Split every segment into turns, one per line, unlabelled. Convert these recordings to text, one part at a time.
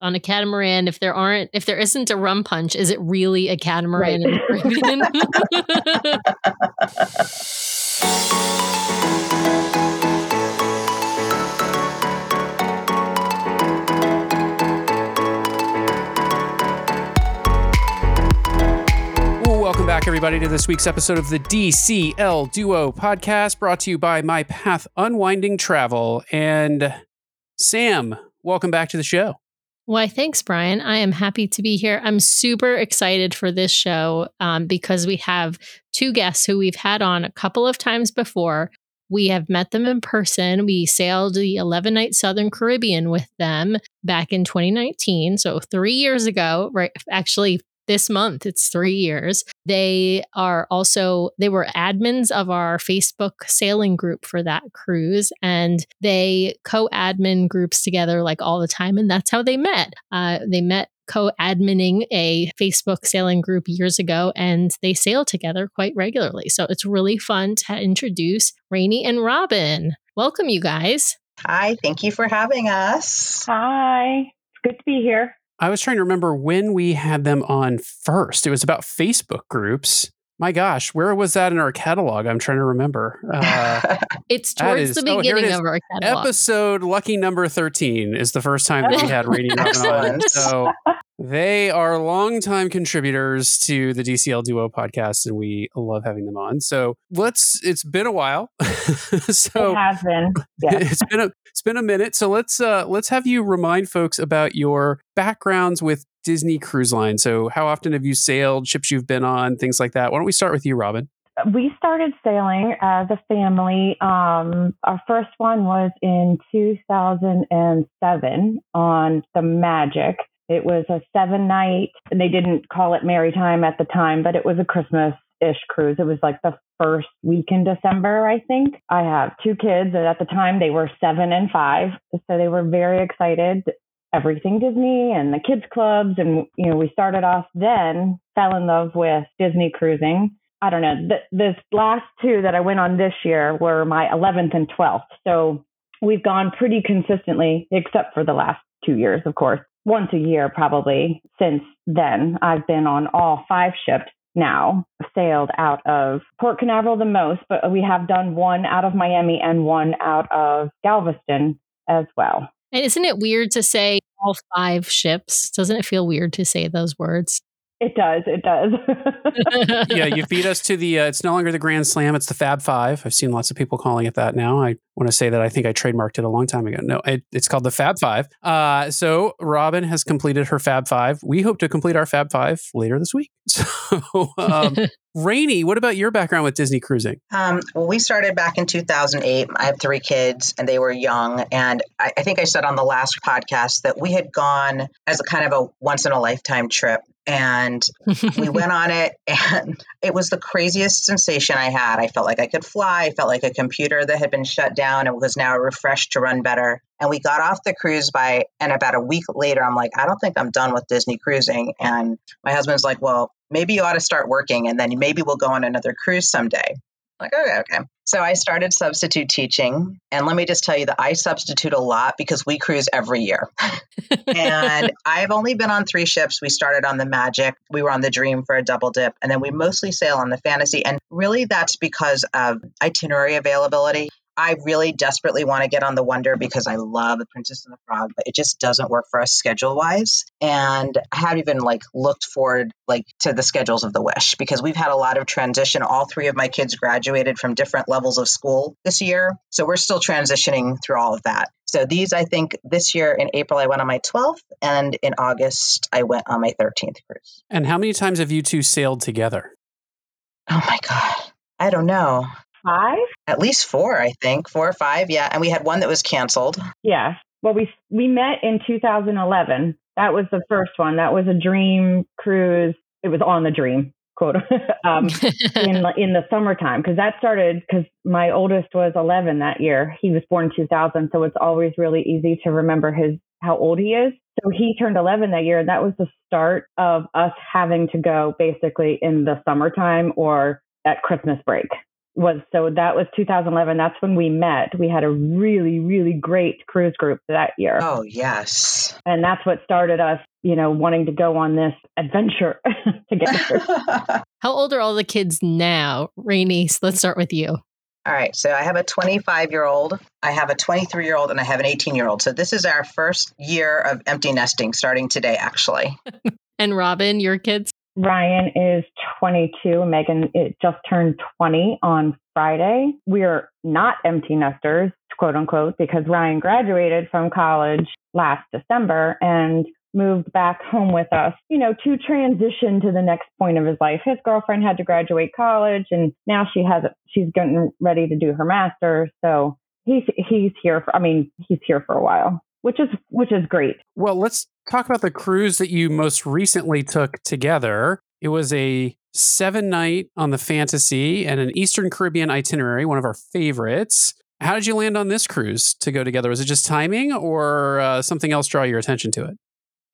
on a catamaran if there aren't if there isn't a rum punch is it really a catamaran right. in the caribbean
welcome back, everybody, to this week's episode of the DCL Duo podcast brought to you by My Path Unwinding Travel. And Sam, welcome back to the show.
Why, thanks, Brian. I am happy to be here. I'm super excited for this show um, because we have two guests who we've had on a couple of times before. We have met them in person. We sailed the 11 night Southern Caribbean with them back in 2019. So, three years ago, right? Actually, this month. It's three years. They are also, they were admins of our Facebook sailing group for that cruise, and they co admin groups together like all the time. And that's how they met. Uh, they met co admining a Facebook sailing group years ago, and they sail together quite regularly. So it's really fun to introduce Rainey and Robin. Welcome, you guys.
Hi, thank you for having us.
Hi, it's good to be here.
I was trying to remember when we had them on first. It was about Facebook groups. My gosh, where was that in our catalog? I'm trying to remember.
Uh, it's towards is, the beginning oh, of our catalog.
Episode lucky number 13 is the first time that we had Rainy on. So they are longtime contributors to the DCL Duo podcast, and we love having them on. So let's. It's been a while.
so it has been.
Yes. It's been a it's been a minute. So let's uh let's have you remind folks about your backgrounds with Disney Cruise Line. So how often have you sailed, ships you've been on, things like that? Why don't we start with you, Robin?
We started sailing as a family. Um, our first one was in 2007 on the Magic. It was a seven night, and they didn't call it Merrytime at the time, but it was a Christmas ish cruise. It was like the first week in December, I think. I have two kids, and at the time they were seven and five. So they were very excited. Everything Disney and the kids clubs. And, you know, we started off then, fell in love with Disney cruising. I don't know. The, this last two that I went on this year were my 11th and 12th. So we've gone pretty consistently, except for the last two years, of course once a year probably since then. I've been on all five ships now, sailed out of Port Canaveral the most, but we have done one out of Miami and one out of Galveston as well.
And isn't it weird to say all five ships? Doesn't it feel weird to say those words?
It does. It does.
yeah, you beat us to the. Uh, it's no longer the Grand Slam. It's the Fab Five. I've seen lots of people calling it that now. I want to say that I think I trademarked it a long time ago. No, it, it's called the Fab Five. Uh, so Robin has completed her Fab Five. We hope to complete our Fab Five later this week. So, um, Rainy, what about your background with Disney cruising?
Um, well, we started back in 2008. I have three kids, and they were young. And I, I think I said on the last podcast that we had gone as a kind of a once in a lifetime trip and we went on it and it was the craziest sensation i had. I felt like i could fly i felt like a computer that had been shut down and was now refreshed to run better. And we got off the cruise by and about a week later i'm like i don't think i'm done with disney cruising. And my husband's like well maybe you ought to start working and then maybe we'll go on another cruise someday. Like, okay, okay. So I started substitute teaching. And let me just tell you that I substitute a lot because we cruise every year. and I've only been on three ships. We started on the Magic, we were on the Dream for a double dip, and then we mostly sail on the Fantasy. And really, that's because of itinerary availability. I really desperately want to get on the Wonder because I love the Princess and the Frog, but it just doesn't work for us schedule wise. And I haven't even like looked forward like to the schedules of the Wish because we've had a lot of transition. All three of my kids graduated from different levels of school this year, so we're still transitioning through all of that. So these, I think, this year in April I went on my 12th, and in August I went on my 13th cruise.
And how many times have you two sailed together?
Oh my god, I don't know
five?
At least four, I think. Four or five, yeah. And we had one that was canceled.
Yeah. Well, we we met in 2011. That was the first one. That was a dream cruise. It was on the dream quote um, in in the summertime because that started because my oldest was 11 that year. He was born 2000, so it's always really easy to remember his how old he is. So he turned 11 that year, and that was the start of us having to go basically in the summertime or at Christmas break was so that was 2011. That's when we met. We had a really, really great cruise group that year.
Oh, yes.
And that's what started us, you know, wanting to go on this adventure together.
How old are all the kids now? Rainey, let's start with you.
All right. So I have a 25 year old, I have a 23 year old, and I have an 18 year old. So this is our first year of empty nesting starting today, actually.
and Robin, your kids?
Ryan is 22. Megan it just turned 20 on Friday. We are not empty nesters, quote unquote, because Ryan graduated from college last December and moved back home with us, you know, to transition to the next point of his life. His girlfriend had to graduate college and now she has she's getting ready to do her master's. So he's he's here for I mean, he's here for a while, which is which is great.
Well, let's talk about the cruise that you most recently took together. It was a seven night on the Fantasy and an Eastern Caribbean itinerary, one of our favorites. How did you land on this cruise to go together? Was it just timing or uh, something else draw your attention to it?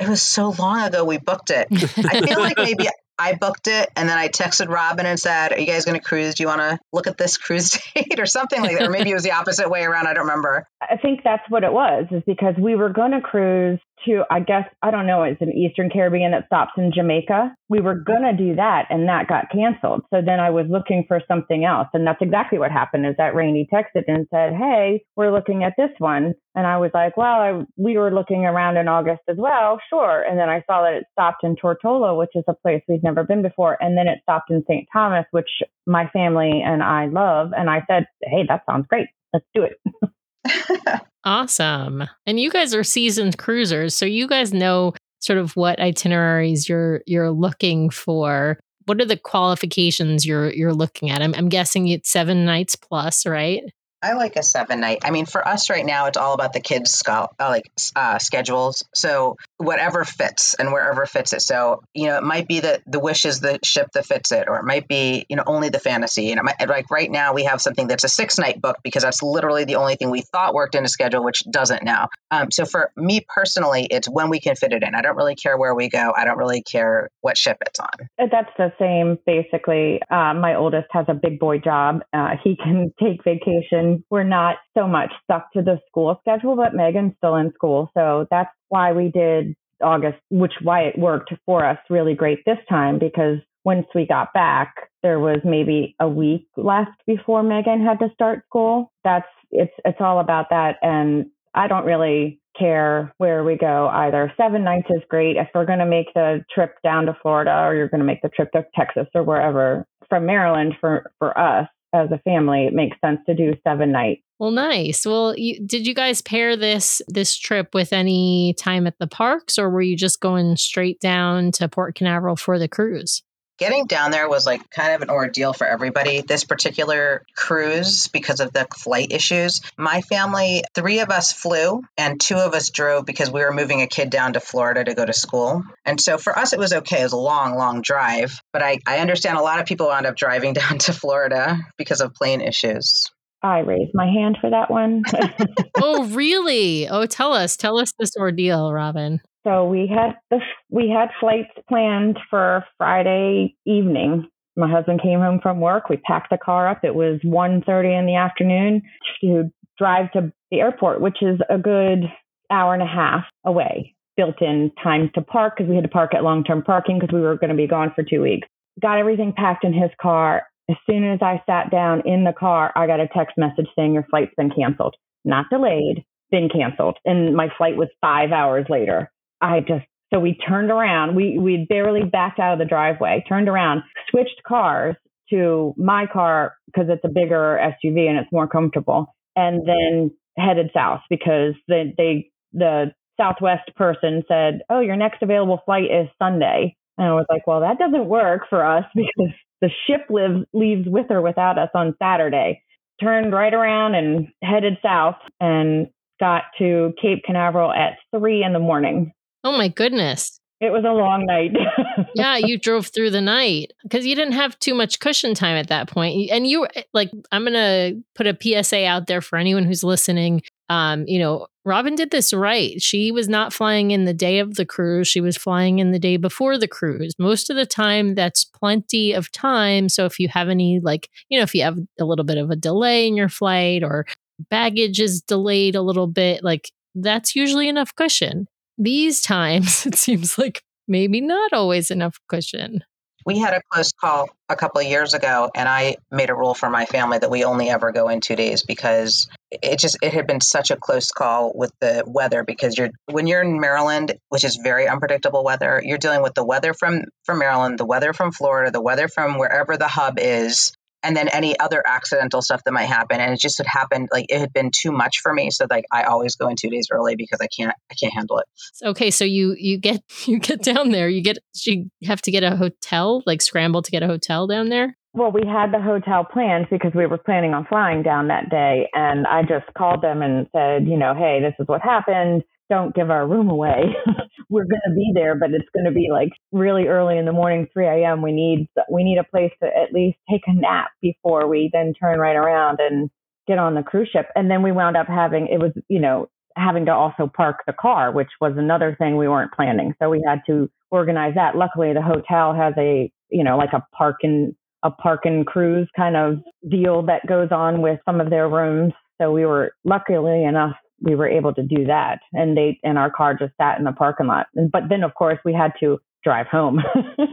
It was so long ago we booked it. I feel like maybe I booked it and then I texted Robin and said, Are you guys going to cruise? Do you want to look at this cruise date or something like that? Or maybe it was the opposite way around. I don't remember.
I think that's what it was, is because we were going to cruise to, I guess, I don't know, it's an Eastern Caribbean that stops in Jamaica. We were going to do that and that got canceled. So then I was looking for something else. And that's exactly what happened is that Rainey texted and said, Hey, we're looking at this one. And I was like, well, I, we were looking around in August as well. Sure. And then I saw that it stopped in Tortola, which is a place we'd never been before. And then it stopped in St. Thomas, which my family and I love. And I said, Hey, that sounds great. Let's do it.
Awesome. And you guys are seasoned cruisers, so you guys know sort of what itineraries you're you're looking for. What are the qualifications you're you're looking at? I'm, I'm guessing it's seven nights plus, right?
I like a seven night. I mean, for us right now, it's all about the kids' uh, like uh, schedules. So whatever fits and wherever fits it. So you know, it might be that the wish is the ship that fits it, or it might be you know only the fantasy. And might, like right now, we have something that's a six night book because that's literally the only thing we thought worked in a schedule, which doesn't now. Um, so for me personally, it's when we can fit it in. I don't really care where we go. I don't really care what ship it's on.
Uh, that's the same basically. Uh, my oldest has a big boy job. Uh, he can take vacation we're not so much stuck to the school schedule, but Megan's still in school. So that's why we did August, which why it worked for us really great this time because once we got back, there was maybe a week left before Megan had to start school. That's it's it's all about that and I don't really care where we go either. Seven nights is great. If we're going to make the trip down to Florida or you're going to make the trip to Texas or wherever from Maryland for, for us, as a family, it makes sense to do seven nights.
Well, nice. Well, you, did you guys pair this this trip with any time at the parks, or were you just going straight down to Port Canaveral for the cruise?
Getting down there was like kind of an ordeal for everybody. This particular cruise, because of the flight issues, my family, three of us flew and two of us drove because we were moving a kid down to Florida to go to school. And so for us, it was okay. It was a long, long drive. But I, I understand a lot of people wound up driving down to Florida because of plane issues.
I raised my hand for that one.
oh, really? Oh, tell us, tell us this ordeal, Robin.
So we had the we had flights planned for Friday evening. My husband came home from work. We packed the car up. It was 1.30 in the afternoon to drive to the airport, which is a good hour and a half away. Built in time to park because we had to park at long term parking because we were going to be gone for two weeks. Got everything packed in his car. As soon as I sat down in the car, I got a text message saying your flight's been canceled. Not delayed, been canceled. And my flight was five hours later. I just so we turned around. We we barely backed out of the driveway, turned around, switched cars to my car because it's a bigger SUV and it's more comfortable, and then headed south because the they the Southwest person said, "Oh, your next available flight is Sunday." And I was like, "Well, that doesn't work for us because the ship lives leaves with or without us on Saturday." Turned right around and headed south and got to Cape Canaveral at three in the morning.
Oh my goodness.
It was a long night.
yeah, you drove through the night because you didn't have too much cushion time at that point. And you like, I'm going to put a PSA out there for anyone who's listening. um, you know, Robin did this right. She was not flying in the day of the cruise. She was flying in the day before the cruise. Most of the time, that's plenty of time. So if you have any, like, you know, if you have a little bit of a delay in your flight or baggage is delayed a little bit, like, that's usually enough cushion. These times, it seems like maybe not always enough cushion.
We had a close call a couple of years ago, and I made a rule for my family that we only ever go in two days because it just it had been such a close call with the weather. Because you're when you're in Maryland, which is very unpredictable weather, you're dealing with the weather from from Maryland, the weather from Florida, the weather from wherever the hub is, and then any other accidental stuff that might happen. And it just had happened like it had been too much for me so like i always go in two days early because i can't i can't handle it.
Okay so you you get you get down there. You get you have to get a hotel like scramble to get a hotel down there?
Well, we had the hotel planned because we were planning on flying down that day. And I just called them and said, you know, hey, this is what happened don't give our room away. We're going to be there, but it's going to be like really early in the morning, 3 a.m. We need we need a place to at least take a nap before we then turn right around and get on the cruise ship. And then we wound up having it was you know having to also park the car, which was another thing we weren't planning. So we had to organize that. Luckily, the hotel has a you know like a park and a park and cruise kind of deal that goes on with some of their rooms. So we were luckily enough we were able to do that. And they and our car just sat in the parking lot. But then of course we had to drive home.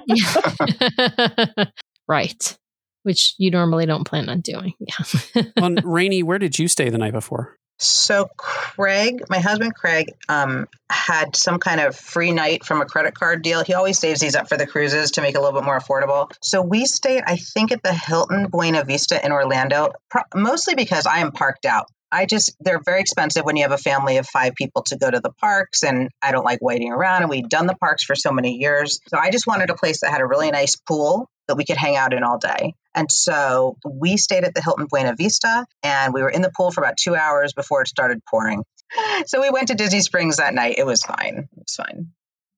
right. Which you normally don't plan on doing.
Yeah. on Rainey, where did you stay the night before?
So Craig, my husband Craig, um, had some kind of free night from a credit card deal. He always saves these up for the cruises to make it a little bit more affordable. So we stayed, I think, at the Hilton Buena Vista in Orlando, pro- mostly because I am parked out. I just, they're very expensive when you have a family of five people to go to the parks. And I don't like waiting around. And we've done the parks for so many years. So I just wanted a place that had a really nice pool that we could hang out in all day. And so we stayed at the Hilton Buena Vista and we were in the pool for about two hours before it started pouring. So we went to Disney Springs that night. It was fine. It was fine.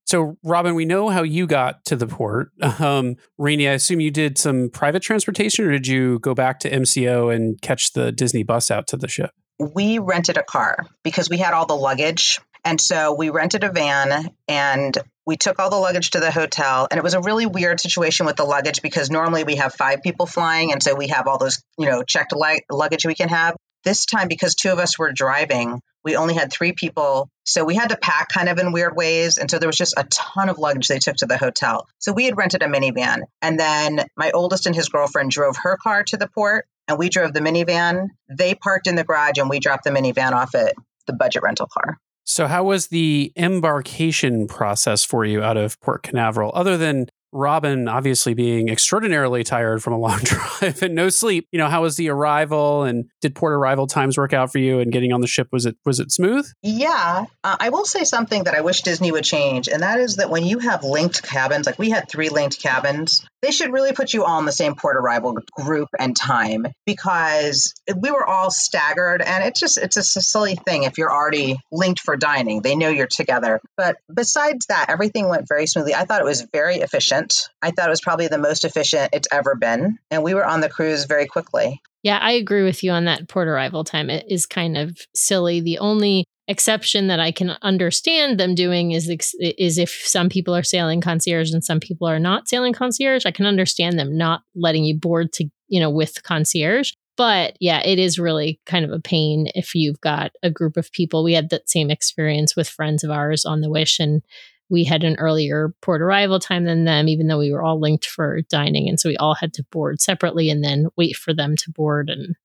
So, Robin, we know how you got to the port. Um, Rainey, I assume you did some private transportation, or did you go back to MCO and catch the Disney bus out to the ship?
We rented a car because we had all the luggage. And so we rented a van and we took all the luggage to the hotel. And it was a really weird situation with the luggage because normally we have five people flying. And so we have all those, you know, checked luggage we can have. This time, because two of us were driving, we only had three people. So we had to pack kind of in weird ways. And so there was just a ton of luggage they took to the hotel. So we had rented a minivan. And then my oldest and his girlfriend drove her car to the port and we drove the minivan. They parked in the garage and we dropped the minivan off at the budget rental car.
So, how was the embarkation process for you out of Port Canaveral, other than Robin obviously being extraordinarily tired from a long drive and no sleep. You know, how was the arrival and did port arrival times work out for you and getting on the ship was it was it smooth?
Yeah, uh, I will say something that I wish Disney would change and that is that when you have linked cabins, like we had three linked cabins, they should really put you all in the same port arrival group and time because we were all staggered and it's just it's a silly thing if you're already linked for dining. They know you're together. But besides that, everything went very smoothly. I thought it was very efficient efficient. I thought it was probably the most efficient it's ever been. And we were on the cruise very quickly.
Yeah, I agree with you on that port arrival time. It is kind of silly. The only exception that I can understand them doing is is if some people are sailing concierge and some people are not sailing concierge. I can understand them not letting you board to you know with concierge. But yeah, it is really kind of a pain if you've got a group of people. We had that same experience with friends of ours on the Wish, and we had an earlier port arrival time than them, even though we were all linked for dining. And so we all had to board separately and then wait for them to board and,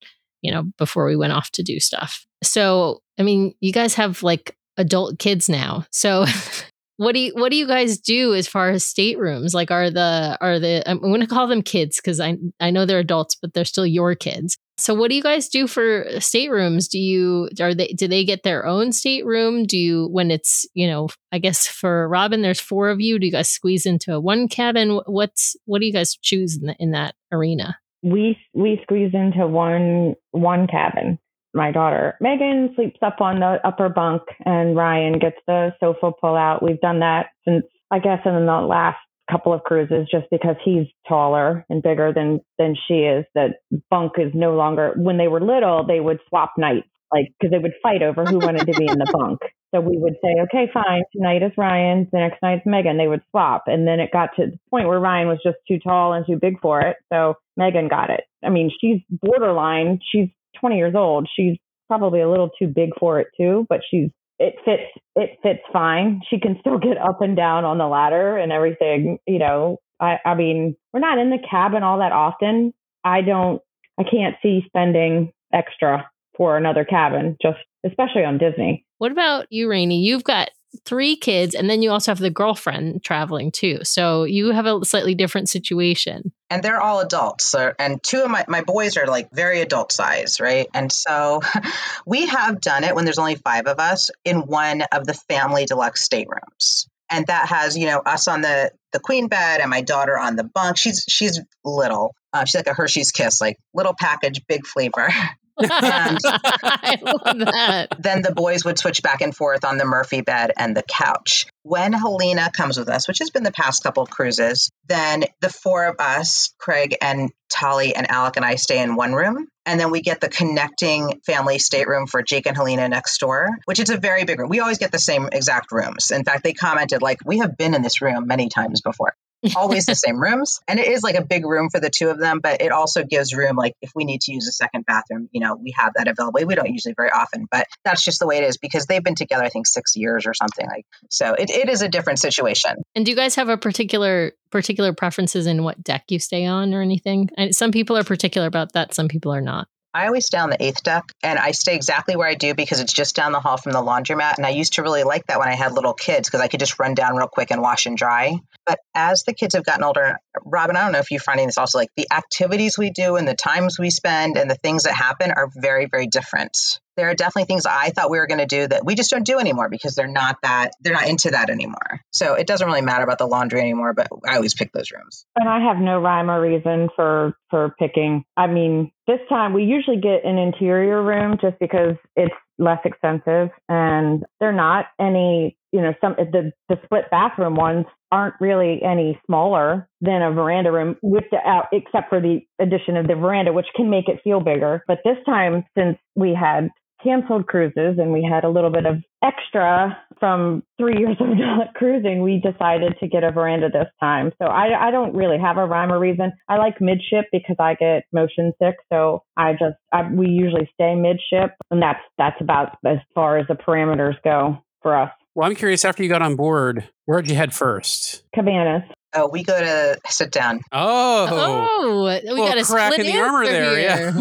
you know, before we went off to do stuff. So, I mean, you guys have like adult kids now. So, what do you what do you guys do as far as staterooms? Like, are the are the I'm going to call them kids because I I know they're adults, but they're still your kids. So what do you guys do for staterooms? Do you are they do they get their own stateroom? Do you when it's, you know, I guess for Robin there's four of you, do you guys squeeze into one cabin? What's what do you guys choose in, the, in that arena?
We we squeeze into one one cabin. My daughter Megan sleeps up on the upper bunk and Ryan gets the sofa pull out. We've done that since I guess in the last couple of cruises just because he's taller and bigger than than she is that bunk is no longer when they were little they would swap nights like because they would fight over who wanted to be in the bunk. So we would say, okay, fine, tonight is Ryan's, the next night's Megan. They would swap. And then it got to the point where Ryan was just too tall and too big for it. So Megan got it. I mean, she's borderline. She's 20 years old. She's probably a little too big for it too, but she's it fits it fits fine. She can still get up and down on the ladder and everything, you know. I I mean, we're not in the cabin all that often. I don't I can't see spending extra for another cabin, just especially on Disney.
What about you, Rainey? You've got three kids, and then you also have the girlfriend traveling too. So you have a slightly different situation.
And they're all adults. So, and two of my, my boys are like very adult size, right? And so we have done it when there's only five of us in one of the family deluxe staterooms and that has you know us on the the queen bed and my daughter on the bunk she's she's little uh, she's like a hershey's kiss like little package big flavor
I love that.
Then the boys would switch back and forth on the Murphy bed and the couch. When Helena comes with us, which has been the past couple cruises, then the four of us, Craig and Tolly and Alec and I stay in one room. And then we get the connecting family stateroom for Jake and Helena next door, which is a very big room. We always get the same exact rooms. In fact, they commented, like, we have been in this room many times before always the same rooms. And it is like a big room for the two of them, but it also gives room, like if we need to use a second bathroom, you know, we have that available. We don't usually very often, but that's just the way it is because they've been together, I think, six years or something like. So it, it is a different situation.
And do you guys have a particular particular preferences in what deck you stay on or anything? And some people are particular about that, some people are not.
I always stay on the eighth deck and I stay exactly where I do because it's just down the hall from the laundromat. And I used to really like that when I had little kids because I could just run down real quick and wash and dry. But as the kids have gotten older, Robin, I don't know if you're finding this also like the activities we do and the times we spend and the things that happen are very, very different there are definitely things I thought we were going to do that we just don't do anymore because they're not that they're not into that anymore. So it doesn't really matter about the laundry anymore, but I always pick those rooms.
And I have no rhyme or reason for for picking. I mean, this time we usually get an interior room just because it's less expensive and they're not any you know some the the split bathroom ones aren't really any smaller than a veranda room with the out except for the addition of the veranda which can make it feel bigger but this time since we had canceled cruises and we had a little bit of extra from three years of not cruising, we decided to get a veranda this time. So I, I don't really have a rhyme or reason. I like midship because I get motion sick. So I just, I, we usually stay midship and that's, that's about as far as the parameters go for us.
Well, I'm curious after you got on board, where'd you head first?
Cabanas.
Oh, we go to sit down.
Oh,
oh, we got a
crack
split
in the armor there. Yeah.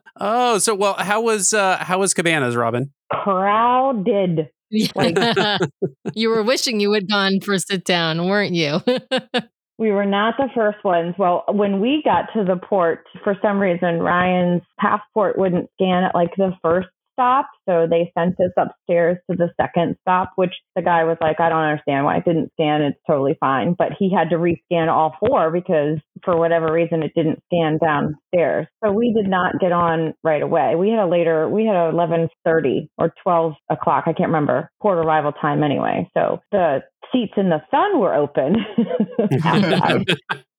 oh, so well, how was uh, how was Cabanas, Robin?
Crowded.
Like, you were wishing you had gone for sit down, weren't you?
We were not the first ones. Well, when we got to the port, for some reason, Ryan's passport wouldn't scan at like the first stop. So they sent us upstairs to the second stop, which the guy was like, I don't understand why it didn't scan. It's totally fine. But he had to rescan all four because for whatever reason it didn't scan downstairs. So we did not get on right away. We had a later, we had a 1130 or 12 o'clock. I can't remember port arrival time anyway. So the seats in the sun were open.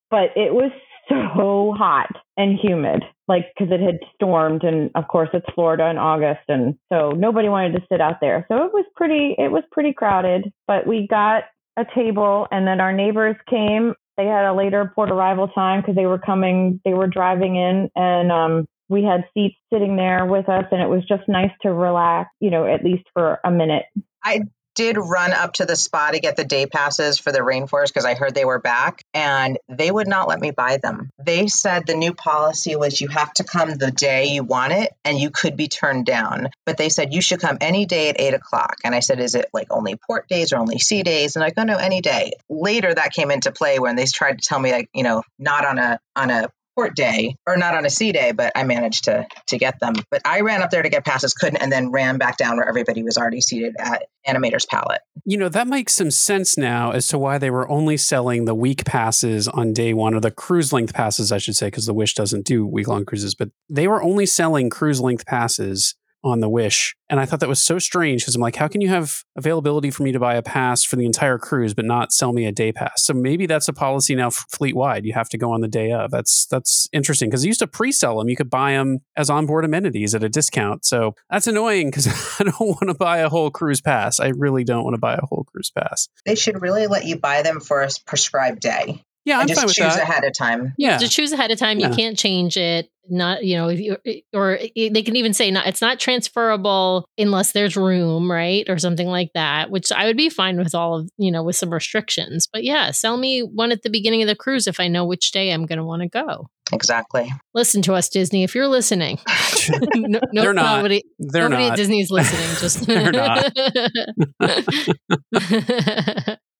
but it was so hot and humid, like because it had stormed, and of course it's Florida in August, and so nobody wanted to sit out there. So it was pretty, it was pretty crowded. But we got a table, and then our neighbors came. They had a later port arrival time because they were coming, they were driving in, and um, we had seats sitting there with us, and it was just nice to relax, you know, at least for a minute.
I did run up to the spa to get the day passes for the rainforest because I heard they were back and they would not let me buy them. They said the new policy was you have to come the day you want it and you could be turned down. But they said you should come any day at eight o'clock. And I said, is it like only port days or only sea days? And I go, no, any day. Later that came into play when they tried to tell me like, you know, not on a on a port day or not on a sea day, but I managed to to get them. But I ran up there to get passes, couldn't, and then ran back down where everybody was already seated at Animator's Palette.
You know, that makes some sense now as to why they were only selling the week passes on day one, or the cruise length passes, I should say, because the Wish doesn't do week long cruises, but they were only selling cruise length passes on the Wish. And I thought that was so strange because I'm like, how can you have availability for me to buy a pass for the entire cruise, but not sell me a day pass? So maybe that's a policy now fleet wide. You have to go on the day of. That's that's interesting because you used to pre-sell them. You could buy them as onboard amenities at a discount. So that's annoying because I don't want to buy a whole cruise pass. I really don't want to buy a whole cruise pass.
They should really let you buy them for a prescribed day.
Yeah, I'm
just
fine with
choose
that.
ahead of time.
Yeah,
to choose ahead of time.
Yeah.
You can't change it. Not you know if you or they can even say not it's not transferable unless there's room, right, or something like that. Which I would be fine with all of you know with some restrictions. But yeah, sell me one at the beginning of the cruise if I know which day I'm going to want to go.
Exactly.
Listen to us, Disney. If you're listening, no, no,
They're not.
Nobody,
They're
nobody
not.
at Disney is listening. Just
They're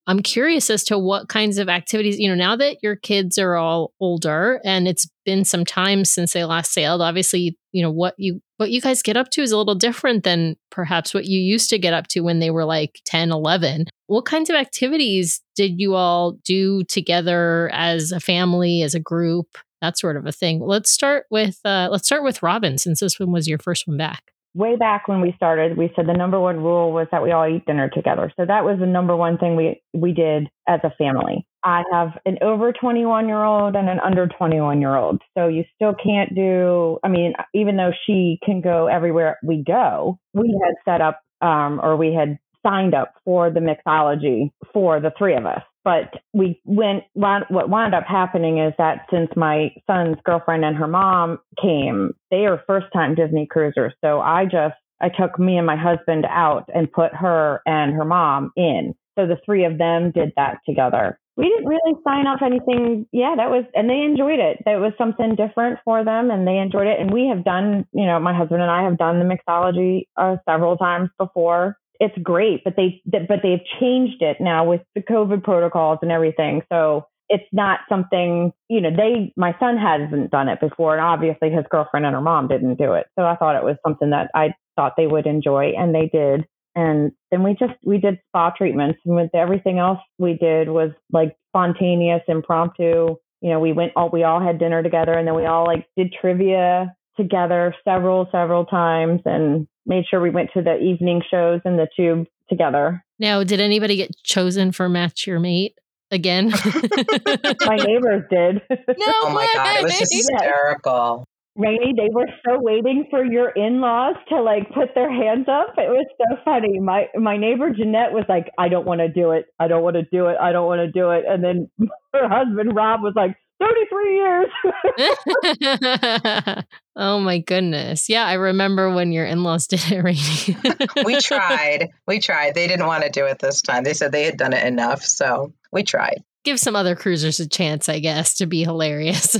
I'm curious as to what kinds of activities, you know, now that your kids are all older and it's been some time since they last sailed, obviously, you know, what you what you guys get up to is a little different than perhaps what you used to get up to when they were like 10, 11. What kinds of activities did you all do together as a family, as a group, that sort of a thing? Let's start with uh let's start with Robin since this one was your first one back.
Way back when we started, we said the number one rule was that we all eat dinner together. So that was the number one thing we we did as a family. I have an over 21 year old and an under 21 year old. So you still can't do, I mean, even though she can go everywhere we go, we had set up um, or we had signed up for the mixology for the three of us. But we went, what wound up happening is that since my son's girlfriend and her mom came, they are first time Disney cruisers. So I just, I took me and my husband out and put her and her mom in. So the three of them did that together. We didn't really sign up anything. Yeah, that was, and they enjoyed it. That was something different for them and they enjoyed it. And we have done, you know, my husband and I have done the mixology uh, several times before it's great, but they but they've changed it now with the COVID protocols and everything. So it's not something you know they my son hasn't done it before, and obviously his girlfriend and her mom didn't do it. So I thought it was something that I thought they would enjoy, and they did. And then we just we did spa treatments, and with everything else we did was like spontaneous, impromptu. You know, we went all we all had dinner together, and then we all like did trivia together several several times and made sure we went to the evening shows in the tube together.
Now, did anybody get chosen for match your mate again?
My neighbors did.
No
oh my god, it was
way.
hysterical.
Rainy, they were so waiting for your in-laws to like put their hands up. It was so funny. My my neighbor Jeanette was like, "I don't want to do it. I don't want to do it. I don't want to do it." And then her husband Rob was like, 33 years.
oh my goodness. Yeah, I remember when your in laws did it, Rainy.
we tried. We tried. They didn't want to do it this time. They said they had done it enough. So we tried.
Give some other cruisers a chance, I guess, to be hilarious.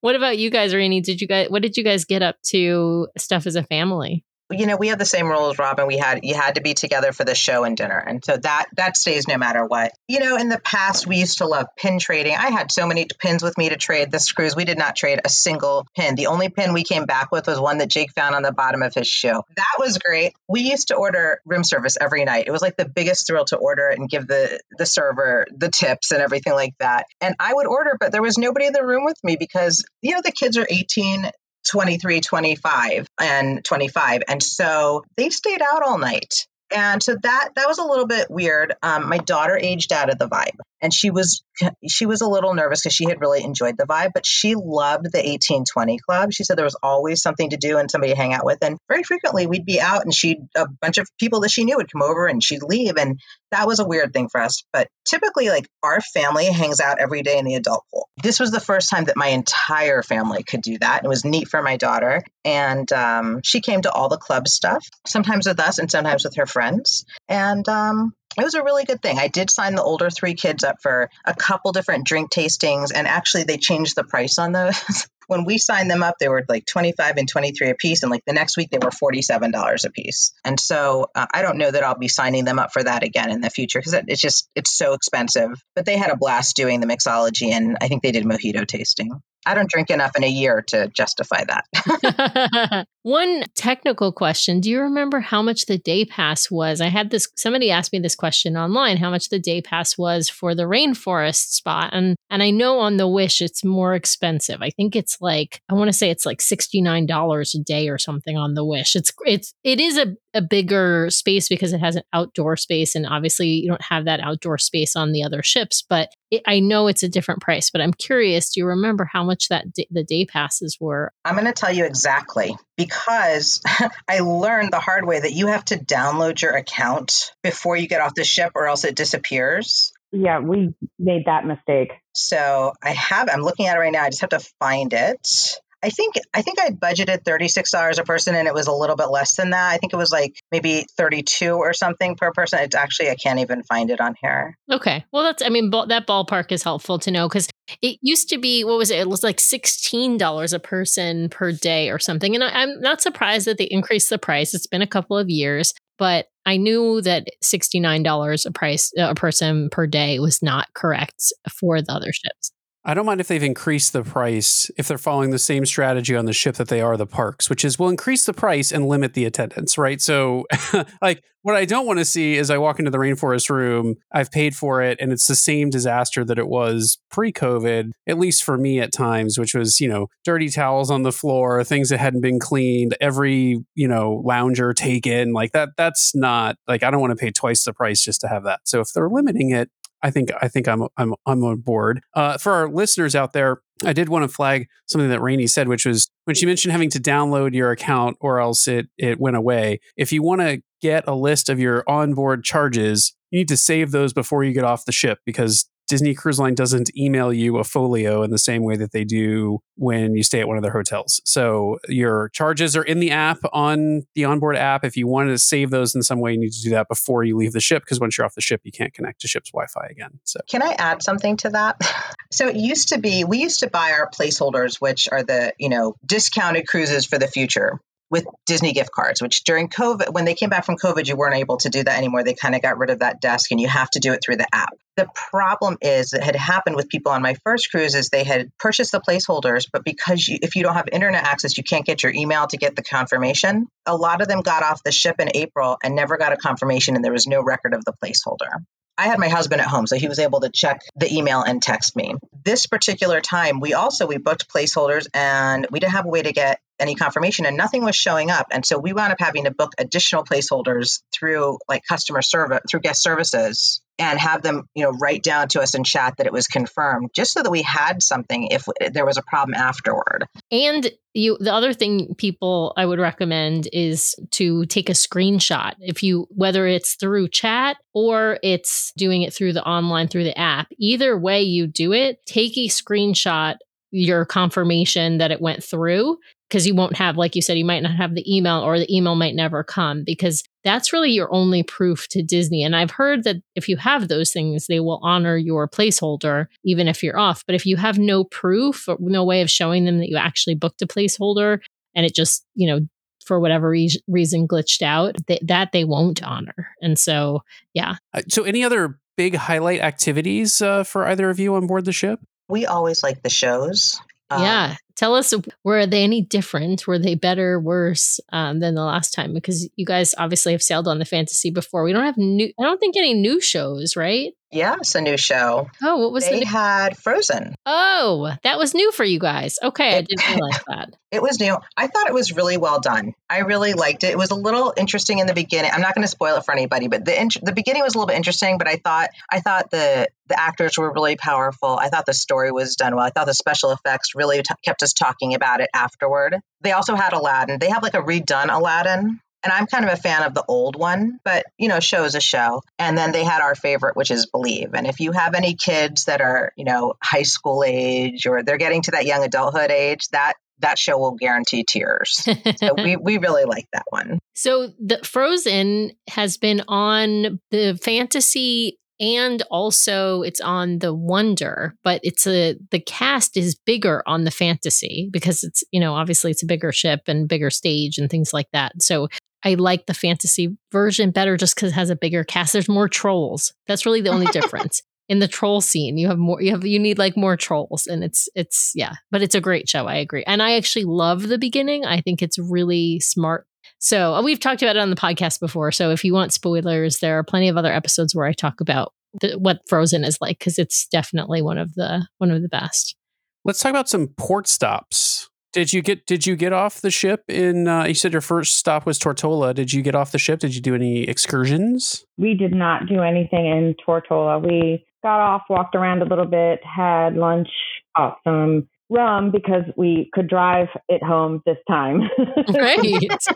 what about you guys, Rainy? Did you guys what did you guys get up to stuff as a family?
You know, we have the same rules, Robin. We had you had to be together for the show and dinner, and so that that stays no matter what. You know, in the past, we used to love pin trading. I had so many pins with me to trade this cruise. We did not trade a single pin. The only pin we came back with was one that Jake found on the bottom of his shoe. That was great. We used to order room service every night. It was like the biggest thrill to order and give the the server the tips and everything like that. And I would order, but there was nobody in the room with me because you know the kids are 18 23, 25 and 25. And so they stayed out all night. And so that that was a little bit weird. Um, my daughter aged out of the vibe, and she was she was a little nervous because she had really enjoyed the vibe, but she loved the 1820 club. She said there was always something to do and somebody to hang out with, and very frequently we'd be out, and she a bunch of people that she knew would come over, and she'd leave, and that was a weird thing for us. But typically, like our family hangs out every day in the adult pool. This was the first time that my entire family could do that. It was neat for my daughter, and um, she came to all the club stuff, sometimes with us and sometimes with her friends. And um, it was a really good thing. I did sign the older three kids up for a couple different drink tastings, and actually, they changed the price on those. when we signed them up, they were like 25 and 23 a piece. And like the next week, they were $47 a piece. And so uh, I don't know that I'll be signing them up for that again in the future because it's just, it's so expensive. But they had a blast doing the mixology, and I think they did mojito tasting. I don't drink enough in a year to justify that.
One technical question Do you remember how much the day pass was? I had this, somebody asked me this question online how much the day pass was for the rainforest spot. And, and I know on the Wish it's more expensive. I think it's like, I want to say it's like $69 a day or something on the Wish. It's, it's, it is a, a bigger space because it has an outdoor space. And obviously you don't have that outdoor space on the other ships, but it, I know it's a different price. But I'm curious, do you remember how much that d- the day passes were?
I'm going to tell you exactly because I learned the hard way that you have to download your account before you get off the ship or else it disappears.
Yeah, we made that mistake.
So I have, I'm looking at it right now. I just have to find it. I think I think I budgeted thirty six dollars a person, and it was a little bit less than that. I think it was like maybe thirty two or something per person. It's actually I can't even find it on here.
Okay, well that's I mean that ballpark is helpful to know because it used to be what was it? It was like sixteen dollars a person per day or something, and I, I'm not surprised that they increased the price. It's been a couple of years, but I knew that sixty nine dollars a price a person per day was not correct for the other ships.
I don't mind if they've increased the price if they're following the same strategy on the ship that they are the parks, which is we'll increase the price and limit the attendance, right? So, like, what I don't want to see is I walk into the rainforest room, I've paid for it, and it's the same disaster that it was pre COVID, at least for me at times, which was, you know, dirty towels on the floor, things that hadn't been cleaned, every, you know, lounger taken. Like, that, that's not like I don't want to pay twice the price just to have that. So, if they're limiting it, I think I think I'm I'm I'm on board. Uh, for our listeners out there, I did want to flag something that Rainey said, which was when she mentioned having to download your account or else it it went away. If you want to get a list of your onboard charges, you need to save those before you get off the ship because Disney Cruise Line doesn't email you a folio in the same way that they do when you stay at one of their hotels. So your charges are in the app on the onboard app. If you wanted to save those in some way, you need to do that before you leave the ship because once you're off the ship, you can't connect to ship's Wi-Fi again. So
can I add something to that? So it used to be we used to buy our placeholders, which are the you know discounted cruises for the future with Disney gift cards, which during COVID, when they came back from COVID, you weren't able to do that anymore. They kind of got rid of that desk and you have to do it through the app. The problem is that had happened with people on my first cruise is they had purchased the placeholders, but because you, if you don't have internet access, you can't get your email to get the confirmation. A lot of them got off the ship in April and never got a confirmation and there was no record of the placeholder. I had my husband at home, so he was able to check the email and text me. This particular time, we also we booked placeholders and we didn't have a way to get any confirmation and nothing was showing up. And so we wound up having to book additional placeholders through like customer service, through guest services and have them, you know, write down to us in chat that it was confirmed just so that we had something if there was a problem afterward.
And you the other thing people I would recommend is to take a screenshot. If you whether it's through chat or it's doing it through the online through the app, either way you do it, take a screenshot your confirmation that it went through because you won't have like you said you might not have the email or the email might never come because that's really your only proof to Disney. And I've heard that if you have those things they will honor your placeholder even if you're off. But if you have no proof or no way of showing them that you actually booked a placeholder and it just you know for whatever re- reason glitched out th- that they won't honor. And so yeah.
Uh, so any other big highlight activities uh, for either of you on board the ship?
We always like the shows
um, yeah. Tell us, were they any different? Were they better, worse um, than the last time? Because you guys obviously have sailed on the fantasy before. We don't have new, I don't think any new shows, right?
It's a new show.
Oh, what was it?
they
the
had Frozen.
Oh, that was new for you guys. Okay, it, I didn't realize that.
It was new. I thought it was really well done. I really liked it. It was a little interesting in the beginning. I'm not going to spoil it for anybody, but the int- the beginning was a little bit interesting. But I thought I thought the the actors were really powerful. I thought the story was done well. I thought the special effects really t- kept us talking about it afterward. They also had Aladdin. They have like a redone Aladdin and I'm kind of a fan of the old one, but you know, show is a show. And then they had our favorite, which is Believe. And if you have any kids that are, you know, high school age or they're getting to that young adulthood age, that that show will guarantee tears. so we we really like that one.
So the Frozen has been on the fantasy and also it's on the wonder but it's a the cast is bigger on the fantasy because it's you know obviously it's a bigger ship and bigger stage and things like that so i like the fantasy version better just because it has a bigger cast there's more trolls that's really the only difference in the troll scene. You have more you have you need like more trolls and it's it's yeah, but it's a great show. I agree. And I actually love the beginning. I think it's really smart. So, uh, we've talked about it on the podcast before. So, if you want spoilers, there are plenty of other episodes where I talk about the, what Frozen is like cuz it's definitely one of the one of the best.
Let's talk about some port stops. Did you get Did you get off the ship in? Uh, you said your first stop was Tortola. Did you get off the ship? Did you do any excursions?
We did not do anything in Tortola. We got off, walked around a little bit, had lunch, got some rum because we could drive it home this time.
Right.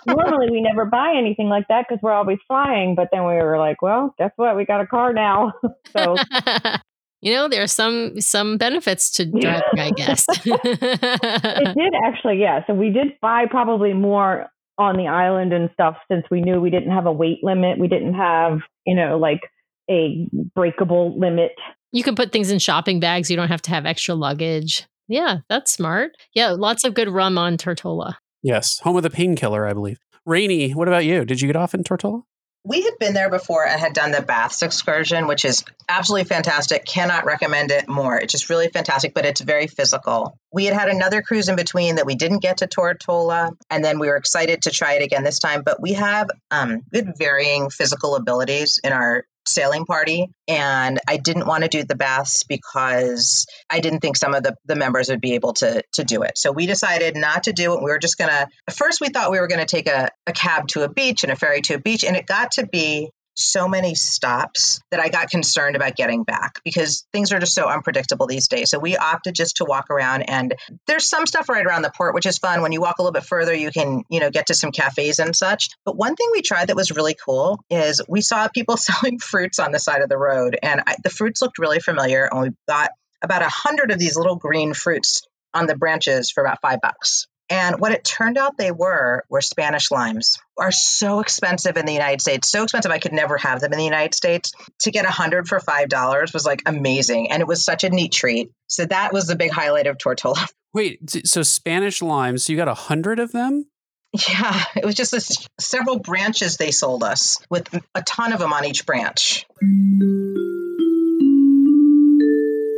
Normally, we never buy anything like that because we're always flying. But then we were like, well, guess what? We got a car now. so
you know, there are some some benefits to driving, I guess.
it did actually, yeah. So we did buy probably more on the island and stuff since we knew we didn't have a weight limit. We didn't have, you know, like a breakable limit.
You can put things in shopping bags. You don't have to have extra luggage. Yeah, that's smart. Yeah, lots of good rum on Tortola.
Yes, home of the painkiller, I believe. Rainy, what about you? Did you get off in Tortola?
We had been there before and had done the baths excursion, which is absolutely fantastic. Cannot recommend it more. It's just really fantastic, but it's very physical. We had had another cruise in between that we didn't get to Tortola, and then we were excited to try it again this time. But we have um, good varying physical abilities in our sailing party and I didn't want to do the baths because I didn't think some of the, the members would be able to to do it. So we decided not to do it. We were just gonna first we thought we were gonna take a, a cab to a beach and a ferry to a beach and it got to be so many stops that I got concerned about getting back because things are just so unpredictable these days. So we opted just to walk around and there's some stuff right around the port, which is fun. When you walk a little bit further, you can, you know, get to some cafes and such. But one thing we tried that was really cool is we saw people selling fruits on the side of the road and I, the fruits looked really familiar and we got about a hundred of these little green fruits on the branches for about five bucks. And what it turned out they were were Spanish limes. Are so expensive in the United States. So expensive I could never have them in the United States. To get a hundred for five dollars was like amazing, and it was such a neat treat. So that was the big highlight of Tortola.
Wait, so Spanish limes? You got a hundred of them?
Yeah, it was just this, several branches they sold us with a ton of them on each branch.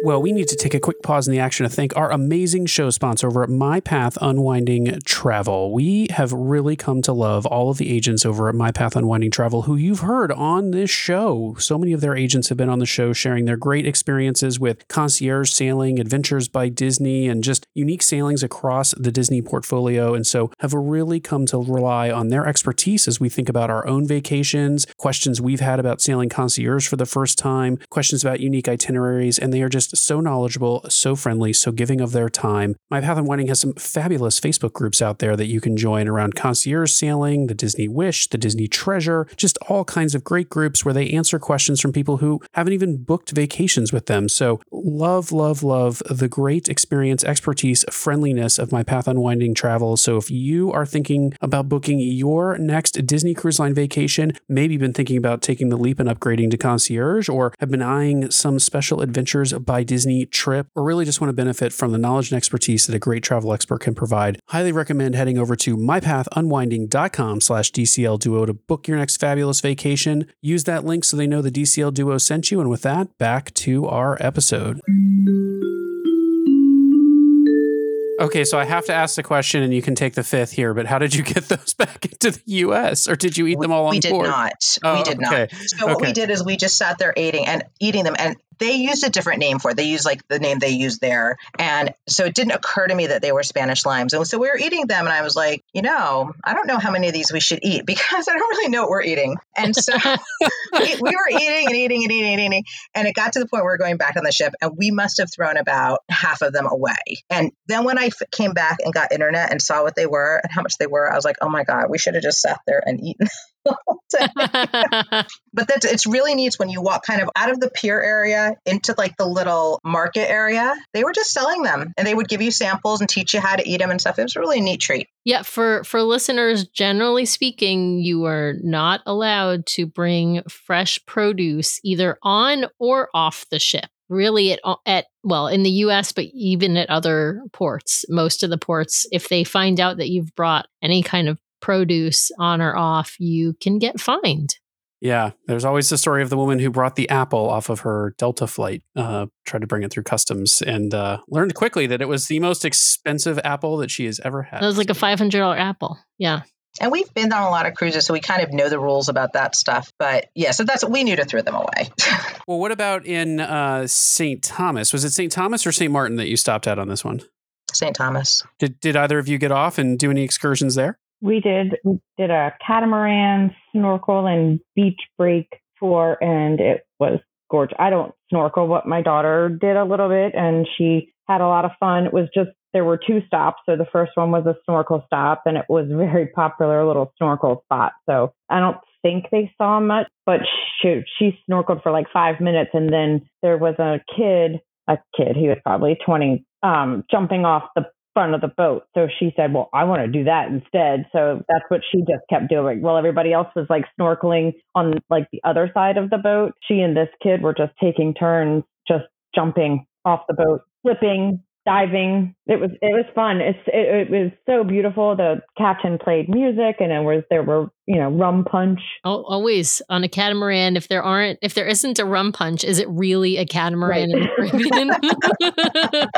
Well, we need to take a quick pause in the action to thank our amazing show sponsor over at My Path Unwinding Travel. We have really come to love all of the agents over at My Path Unwinding Travel who you've heard on this show. So many of their agents have been on the show sharing their great experiences with concierge sailing, adventures by Disney, and just unique sailings across the Disney portfolio. And so have really come to rely on their expertise as we think about our own vacations, questions we've had about sailing concierge for the first time, questions about unique itineraries, and they are just so knowledgeable, so friendly, so giving of their time. My Path Unwinding has some fabulous Facebook groups out there that you can join around concierge sailing, the Disney Wish, the Disney Treasure, just all kinds of great groups where they answer questions from people who haven't even booked vacations with them. So, love, love, love the great experience, expertise, friendliness of My Path Unwinding Travel. So, if you are thinking about booking your next Disney Cruise Line vacation, maybe been thinking about taking the leap and upgrading to concierge, or have been eyeing some special adventures by Disney trip, or really just want to benefit from the knowledge and expertise that a great travel expert can provide, highly recommend heading over to mypathunwinding.com slash DCL Duo to book your next fabulous vacation. Use that link so they know the DCL Duo sent you. And with that, back to our episode. Okay, so I have to ask the question, and you can take the fifth here. But how did you get those back into the U.S., or did you eat them all on
we
board?
We oh, did not. Oh, we did
okay.
not. So okay. what we did is we just sat there eating and eating them, and they used a different name for it. They used like the name they used there. And so it didn't occur to me that they were Spanish limes. And so we were eating them and I was like, you know, I don't know how many of these we should eat because I don't really know what we're eating. And so we, we, were eating and eating and eating and eating. And it got to the point where we are going back on the ship and we must have thrown about half of them away. And then when I f- came back and got internet and saw what they were and how much they were, I was like, oh my God, we should have just sat there and eaten but that's it's really neat when you walk kind of out of the pier area into like the little market area. They were just selling them and they would give you samples and teach you how to eat them and stuff. It was a really neat treat.
Yeah, for for listeners, generally speaking, you are not allowed to bring fresh produce either on or off the ship really at, at well in the US but even at other ports most of the ports if they find out that you've brought any kind of produce on or off, you can get fined.
Yeah, there's always the story of the woman who brought the apple off of her Delta flight, uh, tried to bring it through customs, and uh, learned quickly that it was the most expensive apple that she has ever had.
It was like a five hundred dollar apple. Yeah.
And we've been on a lot of cruises, so we kind of know the rules about that stuff. But yeah, so that's what we knew to throw them away.
well, what about in uh, St. Thomas? Was it St. Thomas or St. Martin that you stopped at on this one?
St. Thomas.
Did did either of you get off and do any excursions there?
We did. We did a catamaran, snorkel, and beach break tour, and it was gorgeous. I don't snorkel, but my daughter did a little bit, and she had a lot of fun. It was just there were two stops. So the first one was a snorkel stop, and it was a very popular little snorkel spot. So I don't think they saw much, but she she snorkeled for like five minutes, and then there was a kid, a kid, he was probably twenty, um, jumping off the front of the boat. So she said, Well, I want to do that instead. So that's what she just kept doing. While everybody else was like snorkeling on like the other side of the boat, she and this kid were just taking turns, just jumping off the boat, flipping, diving. It was it was fun. It's it, it, was so beautiful. The captain played music, and it was there were you know rum punch.
Oh, always on a catamaran. If there aren't, if there isn't a rum punch, is it really a catamaran right. in the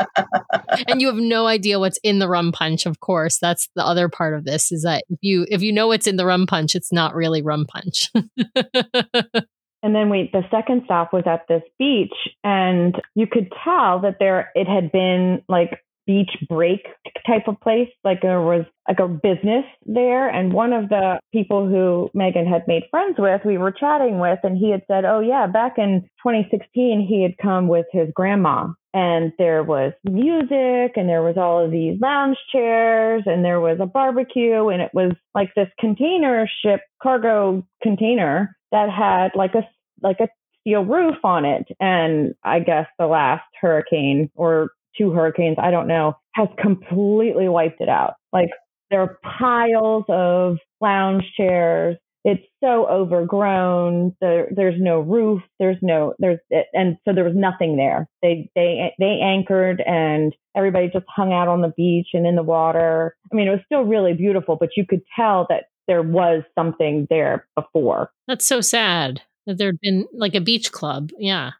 Caribbean? and you have no idea what's in the rum punch. Of course, that's the other part of this. Is that if you if you know what's in the rum punch, it's not really rum punch.
And then we, the second stop was at this beach, and you could tell that there it had been like beach break type of place. Like there was like a business there. And one of the people who Megan had made friends with, we were chatting with, and he had said, Oh, yeah, back in 2016, he had come with his grandma. And there was music, and there was all of these lounge chairs, and there was a barbecue, and it was like this container ship, cargo container that had like a like a steel roof on it. And I guess the last hurricane or two hurricanes, I don't know, has completely wiped it out. Like there are piles of lounge chairs. It's so overgrown. There, there's no roof. There's no there's and so there was nothing there. They they they anchored and everybody just hung out on the beach and in the water. I mean, it was still really beautiful, but you could tell that there was something there before.
That's so sad that there'd been like a beach club. Yeah.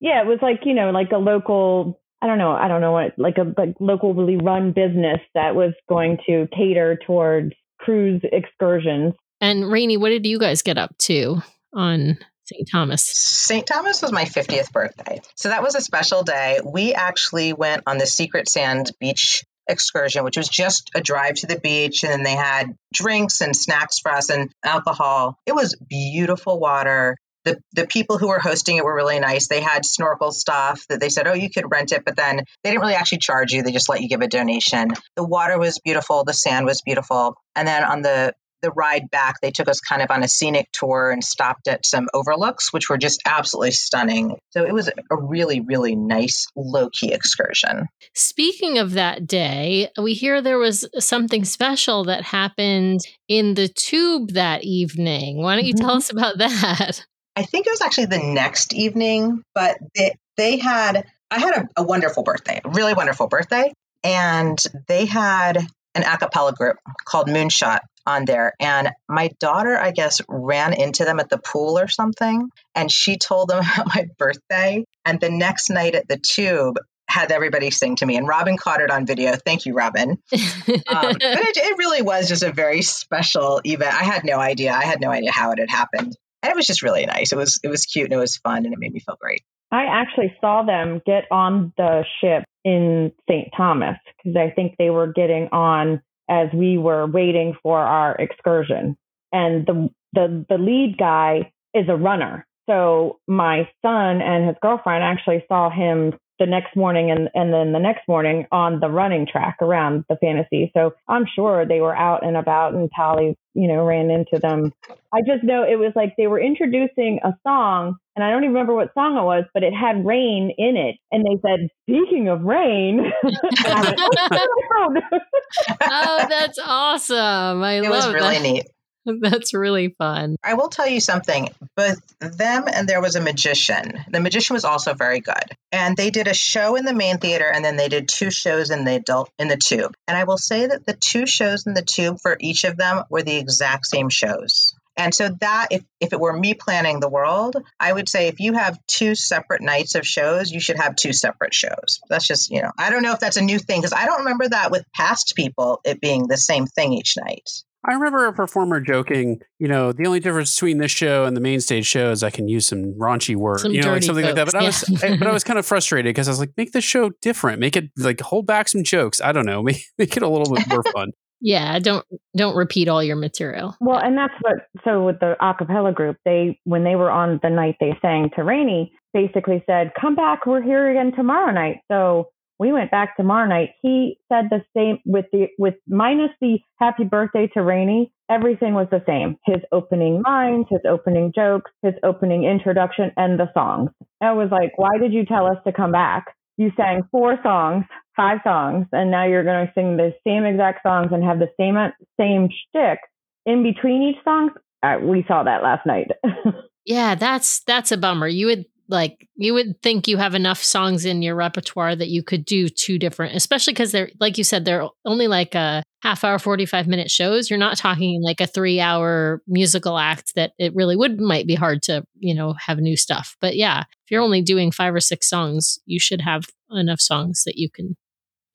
Yeah, it was like, you know, like a local I don't know, I don't know what like a like locally run business that was going to cater towards cruise excursions.
And Rainey, what did you guys get up to on St. Thomas?
St. Thomas was my 50th birthday. So that was a special day. We actually went on the Secret Sand Beach excursion, which was just a drive to the beach. And then they had drinks and snacks for us and alcohol. It was beautiful water. The, the people who were hosting it were really nice. They had snorkel stuff that they said, oh, you could rent it, but then they didn't really actually charge you. They just let you give a donation. The water was beautiful. The sand was beautiful. And then on the the ride back, they took us kind of on a scenic tour and stopped at some overlooks, which were just absolutely stunning. So it was a really, really nice low key excursion.
Speaking of that day, we hear there was something special that happened in the tube that evening. Why don't you tell mm-hmm. us about that?
I think it was actually the next evening, but they, they had, I had a, a wonderful birthday, a really wonderful birthday. And they had an a cappella group called Moonshot on there. And my daughter, I guess, ran into them at the pool or something. And she told them about my birthday. And the next night at the tube, had everybody sing to me. And Robin caught it on video. Thank you, Robin. um, but it, it really was just a very special event. I had no idea. I had no idea how it had happened. And it was just really nice. It was it was cute and it was fun and it made me feel great.
I actually saw them get on the ship in St. Thomas because I think they were getting on as we were waiting for our excursion. And the, the, the lead guy is a runner. So my son and his girlfriend actually saw him the next morning and, and then the next morning on the running track around the fantasy. So I'm sure they were out and about and Tally, you know, ran into them. I just know it was like they were introducing a song and I don't even remember what song it was, but it had rain in it. And they said, speaking of rain. went,
oh, oh, that's awesome. I
it
love
was really
that.
neat.
That's really fun.
I will tell you something. Both them and there was a magician. The magician was also very good. And they did a show in the main theater and then they did two shows in the adult in the tube. And I will say that the two shows in the tube for each of them were the exact same shows. And so that if if it were me planning the world, I would say if you have two separate nights of shows, you should have two separate shows. That's just, you know, I don't know if that's a new thing because I don't remember that with past people it being the same thing each night.
I remember a performer joking, you know, the only difference between this show and the main stage show is I can use some raunchy words,
Some
you know, like
dirty
something like that. Eh, but I was. I- but I was kind of frustrated because I was like, make the show different, make it like hold back some jokes. I don't know, make, make it a little bit more fun.
yeah, don't don't repeat all your material.
Well, and that's what. So with the a cappella group, they when they were on the night they sang to Rainey, basically said, "Come back, we're here again tomorrow night." So we went back tomorrow night. He said the same with the with minus the happy birthday to Rainey. Everything was the same. His opening lines, his opening jokes, his opening introduction, and the songs. I was like, "Why did you tell us to come back?" You sang four songs, five songs, and now you're going to sing the same exact songs and have the same same shtick in between each song. Uh, we saw that last night.
Yeah, that's that's a bummer. You would like you would think you have enough songs in your repertoire that you could do two different, especially because they're like you said, they're only like a half hour, 45 minute shows. You're not talking like a three hour musical act that it really would might be hard to, you know, have new stuff. But yeah, if you're only doing five or six songs, you should have enough songs that you can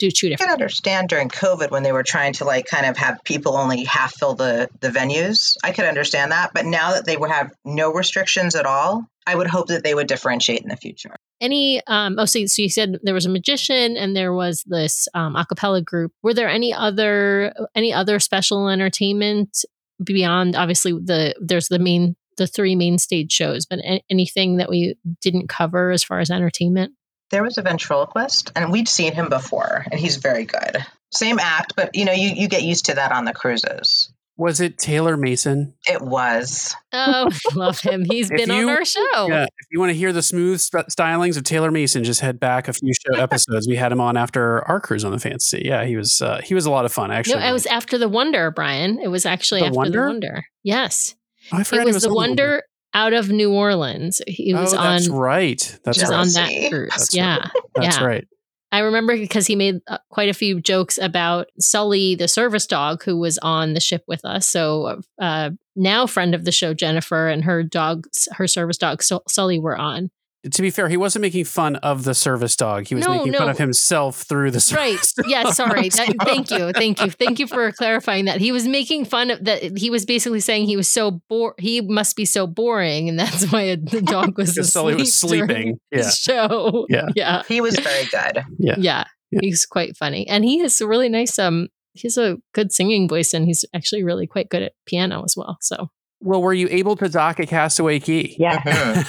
do two
I can understand during COVID when they were trying to like kind of have people only half fill the the venues. I could understand that, but now that they would have no restrictions at all, I would hope that they would differentiate in the future.
Any um oh so, so you said there was a magician and there was this um a cappella group. Were there any other any other special entertainment beyond obviously the there's the main the three main stage shows, but anything that we didn't cover as far as entertainment?
There was a ventriloquist, and we'd seen him before, and he's very good. Same act, but you know, you, you get used to that on the cruises.
Was it Taylor Mason?
It was.
Oh, love him. He's been on our show.
Yeah. If you want to hear the smooth st- stylings of Taylor Mason, just head back a few show episodes. We had him on after our cruise on the Fantasy. Yeah, he was uh, he was a lot of fun. actually.
No,
Actually,
it was after the Wonder, Brian. It was actually
The
after
Wonder?
the Wonder. Yes,
Oh, I
it
forgot
was, the
on
Wonder out of New Orleans. He was
oh,
on.
that's right. That's
he was
right.
on that
Jealousy.
cruise.
That's
yeah,
That's
yeah.
right.
I remember because he made uh, quite a few jokes about Sully, the service dog, who was on the ship with us. So uh, now, friend of the show, Jennifer, and her dog, her service dog, Sully, were on.
To be fair, he wasn't making fun of the service dog. He was
No,
making fun of himself through the
Right.
service.
Yeah.
dog.
Sorry.
I'm
That, thank you. Thank you. Thank you for clarifying that. He was making fun of that. He was basically saying he was so bored. He must be so boring, and that's why the dog was
Because Sully was sleeping. Yeah.
Show.
Yeah.
Yeah.
He was very good.
Yeah.
Yeah.
Yeah.
He's quite funny. And he has a really nice um he's a good singing voice and he's actually really quite good at piano as well. So
Well, were you able to dock a Castaway Cay?
yeah.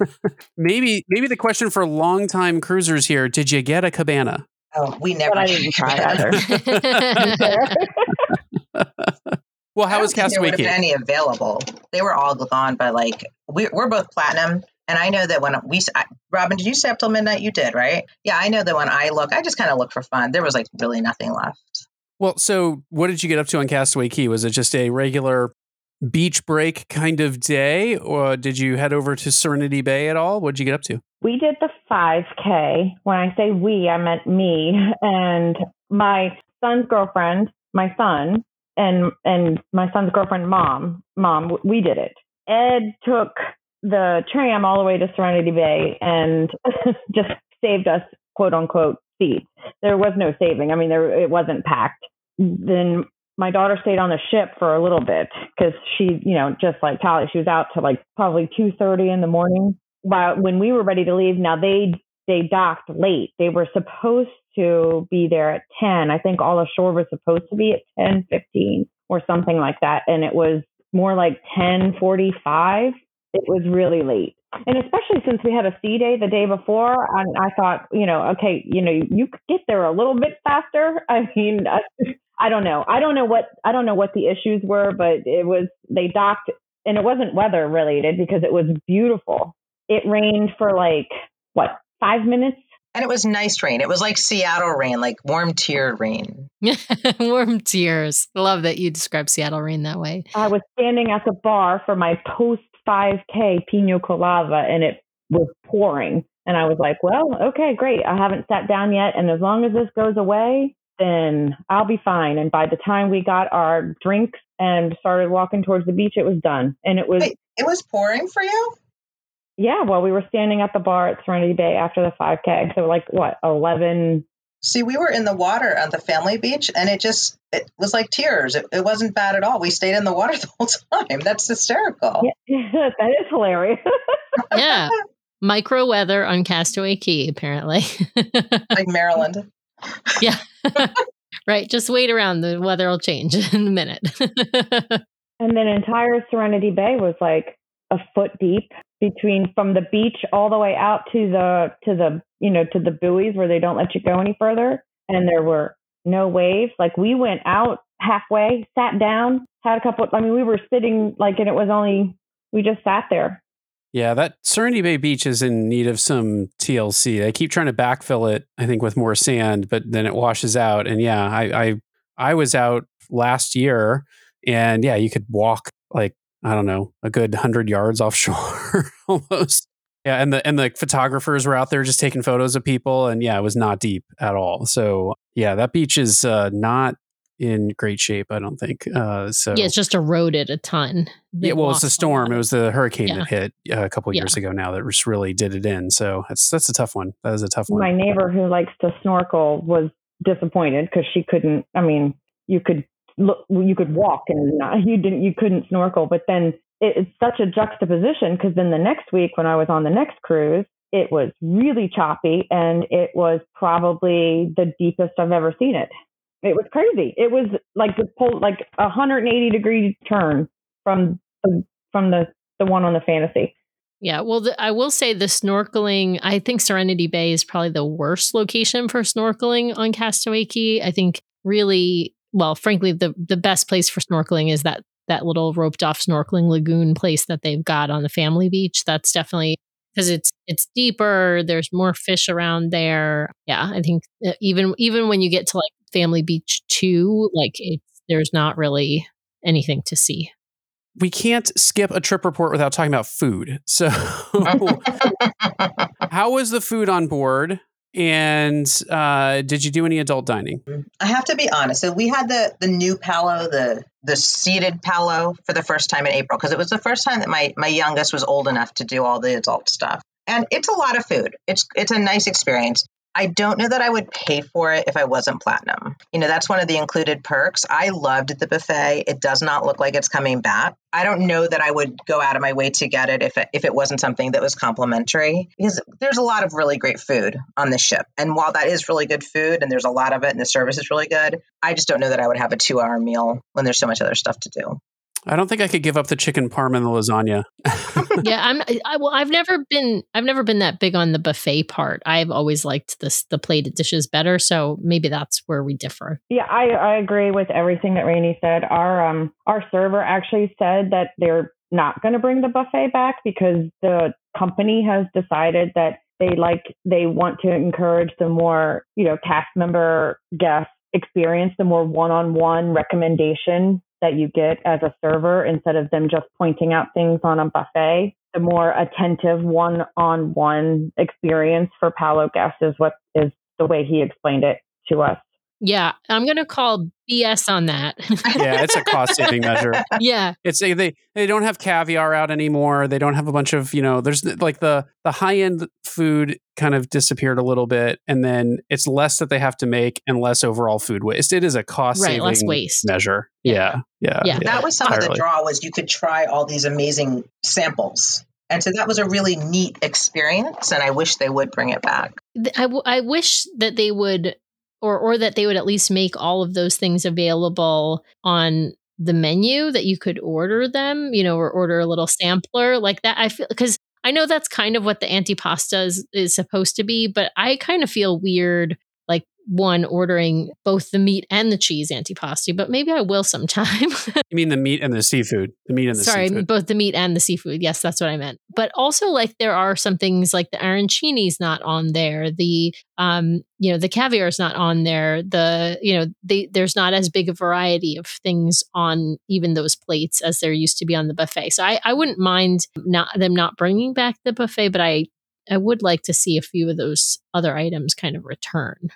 Maybe maybe the question for longtime cruisers here: Did you get a cabana?
Oh, we never.
But I didn't try either.
Well, how
I
was Castaway
There would have
Key?
any available. They were all gone by like we're, we're both platinum, and I know that when we, I, Robin, did you stay up till midnight? You did, right? Yeah, I know that when I look, I just kind of look for fun. There was like really nothing left.
Well, so what did you get up to on Castaway Cay? Was it just a regular beach break kind of day, or did you head over to Serenity Bay at all? What did you get up to?
We did the 5K. When I say we, I meant me and my son's girlfriend, my son, and and my son's girlfriend, mom. Mom, we did it. Ed took the tram all the way to Serenity Bay and just saved us, quote unquote, seats. There was no saving. I mean, there it wasn't packed. Then my daughter stayed on the ship for a little bit because she, you know, just like Tally, she was out to like probably two thirty in the morning. While when we were ready to leave, now they they docked late. They were supposed to be there at ten. I think all ashore was supposed to be at ten fifteen or something like that, and it was more like ten forty five. It was really late. And especially since we had a sea day the day before, and I thought, you know, okay, you know, you could get there a little bit faster. I mean, I, I don't know. I don't know what I don't know what the issues were, but it was they docked, and it wasn't weather related because it was beautiful. It rained for like what five minutes.
And it was nice rain. It was like Seattle rain, like warm tiered rain.
warm tears. Love that you describe Seattle rain that way.
I was standing at the bar for my post 5K Piña Colada, and it was pouring. And I was like, well, okay, great. I haven't sat down yet. And as long as this goes away, then I'll be fine. And by the time we got our drinks and started walking towards the beach, it was done. And it was
Wait, it was pouring for you?
yeah, well, we were standing at the bar at Serenity Bay after the 5K. So like what, 11
See, we were in the water at the family beach and it just it was like tears. It, it wasn't bad at all. We stayed in the water the whole time. That's hysterical.
Yeah, that is hilarious.
Yeah. Micro weather on Castaway Cay, apparently.
Like Maryland.
Yeah. right. Just wait around. The weather will change in a minute.
And then entire Serenity Bay was like a foot deep between from the beach all the way out to the to the you know to the buoys where they don't let you go any further. And there were no waves. Like we went out halfway, sat down, had a couple. I mean, we were sitting like, and it was only we just sat there.
Yeah, that Serenity Bay Beach is in need of some TLC. They keep trying to backfill it, I think, with more sand, but then it washes out. And yeah, I I, I was out last year, and yeah, you could walk like I don't know a good hundred yards offshore almost. Yeah, and the and the photographers were out there just taking photos of people, and yeah, it was not deep at all. So yeah, that beach is uh, not in great shape. I don't think. Uh, so
yeah, it's just eroded a ton. They
yeah, well, it's the
a
storm.
lot.
It was the hurricane
Yeah.
that hit uh, a couple years ago now that just really did it in. So that's that's a tough one. That is a tough one.
My neighbor who likes to snorkel was disappointed because she couldn't. I mean, you could look, you could walk and not, you didn't, you couldn't snorkel. But then it, it's such a juxtaposition because then the next week when I was on the next cruise, it was really choppy and it was probably the deepest I've ever seen it. It was crazy. It was like the pull, like a 180 degree turn from the, from the the one on the fantasy.
Yeah, well, the, I will say the snorkeling. I think Serenity Bay is probably the worst location for snorkeling on Castaway Cay. I think really, well, frankly, the the best place for snorkeling is that that little roped off snorkeling lagoon place that they've got on the family beach. That's definitely because it's it's deeper. There's more fish around there. Yeah, I think uh, even even when you get to like Family Beach two, like it's there's not really anything to see.
we can't skip a trip report without talking about food. So, how was the food on board? And uh, did you do any adult dining?
I have to be honest. So we had the the new Palo, the the seated Palo for the first time in April because it was the first time that my my youngest was old enough to do all the adult stuff. And it's a lot of food. It's it's a nice experience. I don't know that I would pay for it if I wasn't platinum. You know, that's one of the included perks. I loved the buffet. It does not look like it's coming back. I don't know that I would go out of my way to get it if it, if it wasn't something that was complimentary because there's a lot of really great food on this ship. And while that is really good food and there's a lot of it and the service is really good, I just don't know that I would have a 2-hour meal when there's so much other stuff to do.
I don't think I could give up the chicken parm and the lasagna.
yeah, I'm. I, well, I've never been. I've never been that big on the buffet part. I've always liked this the plated dishes better. So maybe that's where we differ.
Yeah, I, I agree with everything that Rainey said. Our um our server actually said that they're not going to bring the buffet back because the company has decided that they like they want to encourage the more you know cast member guest experience, the more one-on-one recommendation that you get as a server instead of them just pointing out things on a buffet. The more attentive one-on-one experience for Palo guests is what is the way he explained it to us.
Yeah, I'm going to call BS on that.
yeah, it's a cost saving measure.
yeah,
It's they they they don't have caviar out anymore. They don't have a bunch of you know. There's like the the high end food kind of disappeared a little bit, and then it's less that they have to make and less overall food waste. It is a cost
Right,
saving
less waste.
measure. Yeah, yeah,
Yeah.
that was some of the draw was you could try all these amazing samples. And so that was a really neat experience and I wish they would bring it back.
Th- I, w- I wish that they would, or or that they would at least make all of those things available on the menu that you could order them. You know, or order a little sampler like that. I feel because I know that's kind of what the antipasta is, is supposed to be, but I kind of feel weird. One ordering both the meat and the cheese antipasti, but maybe I will sometime.
You mean the meat and the seafood? The meat and the
Sorry,
seafood.
both the meat and the seafood. Yes, that's what I meant. But also, like there are some things like the arancini's not on there. The um, you know, the caviar is not on there. The you know, they, there's not as big a variety of things on even those plates as there used to be on the buffet. So I, I wouldn't mind not them not bringing back the buffet, but I I would like to see a few of those other items kind of return.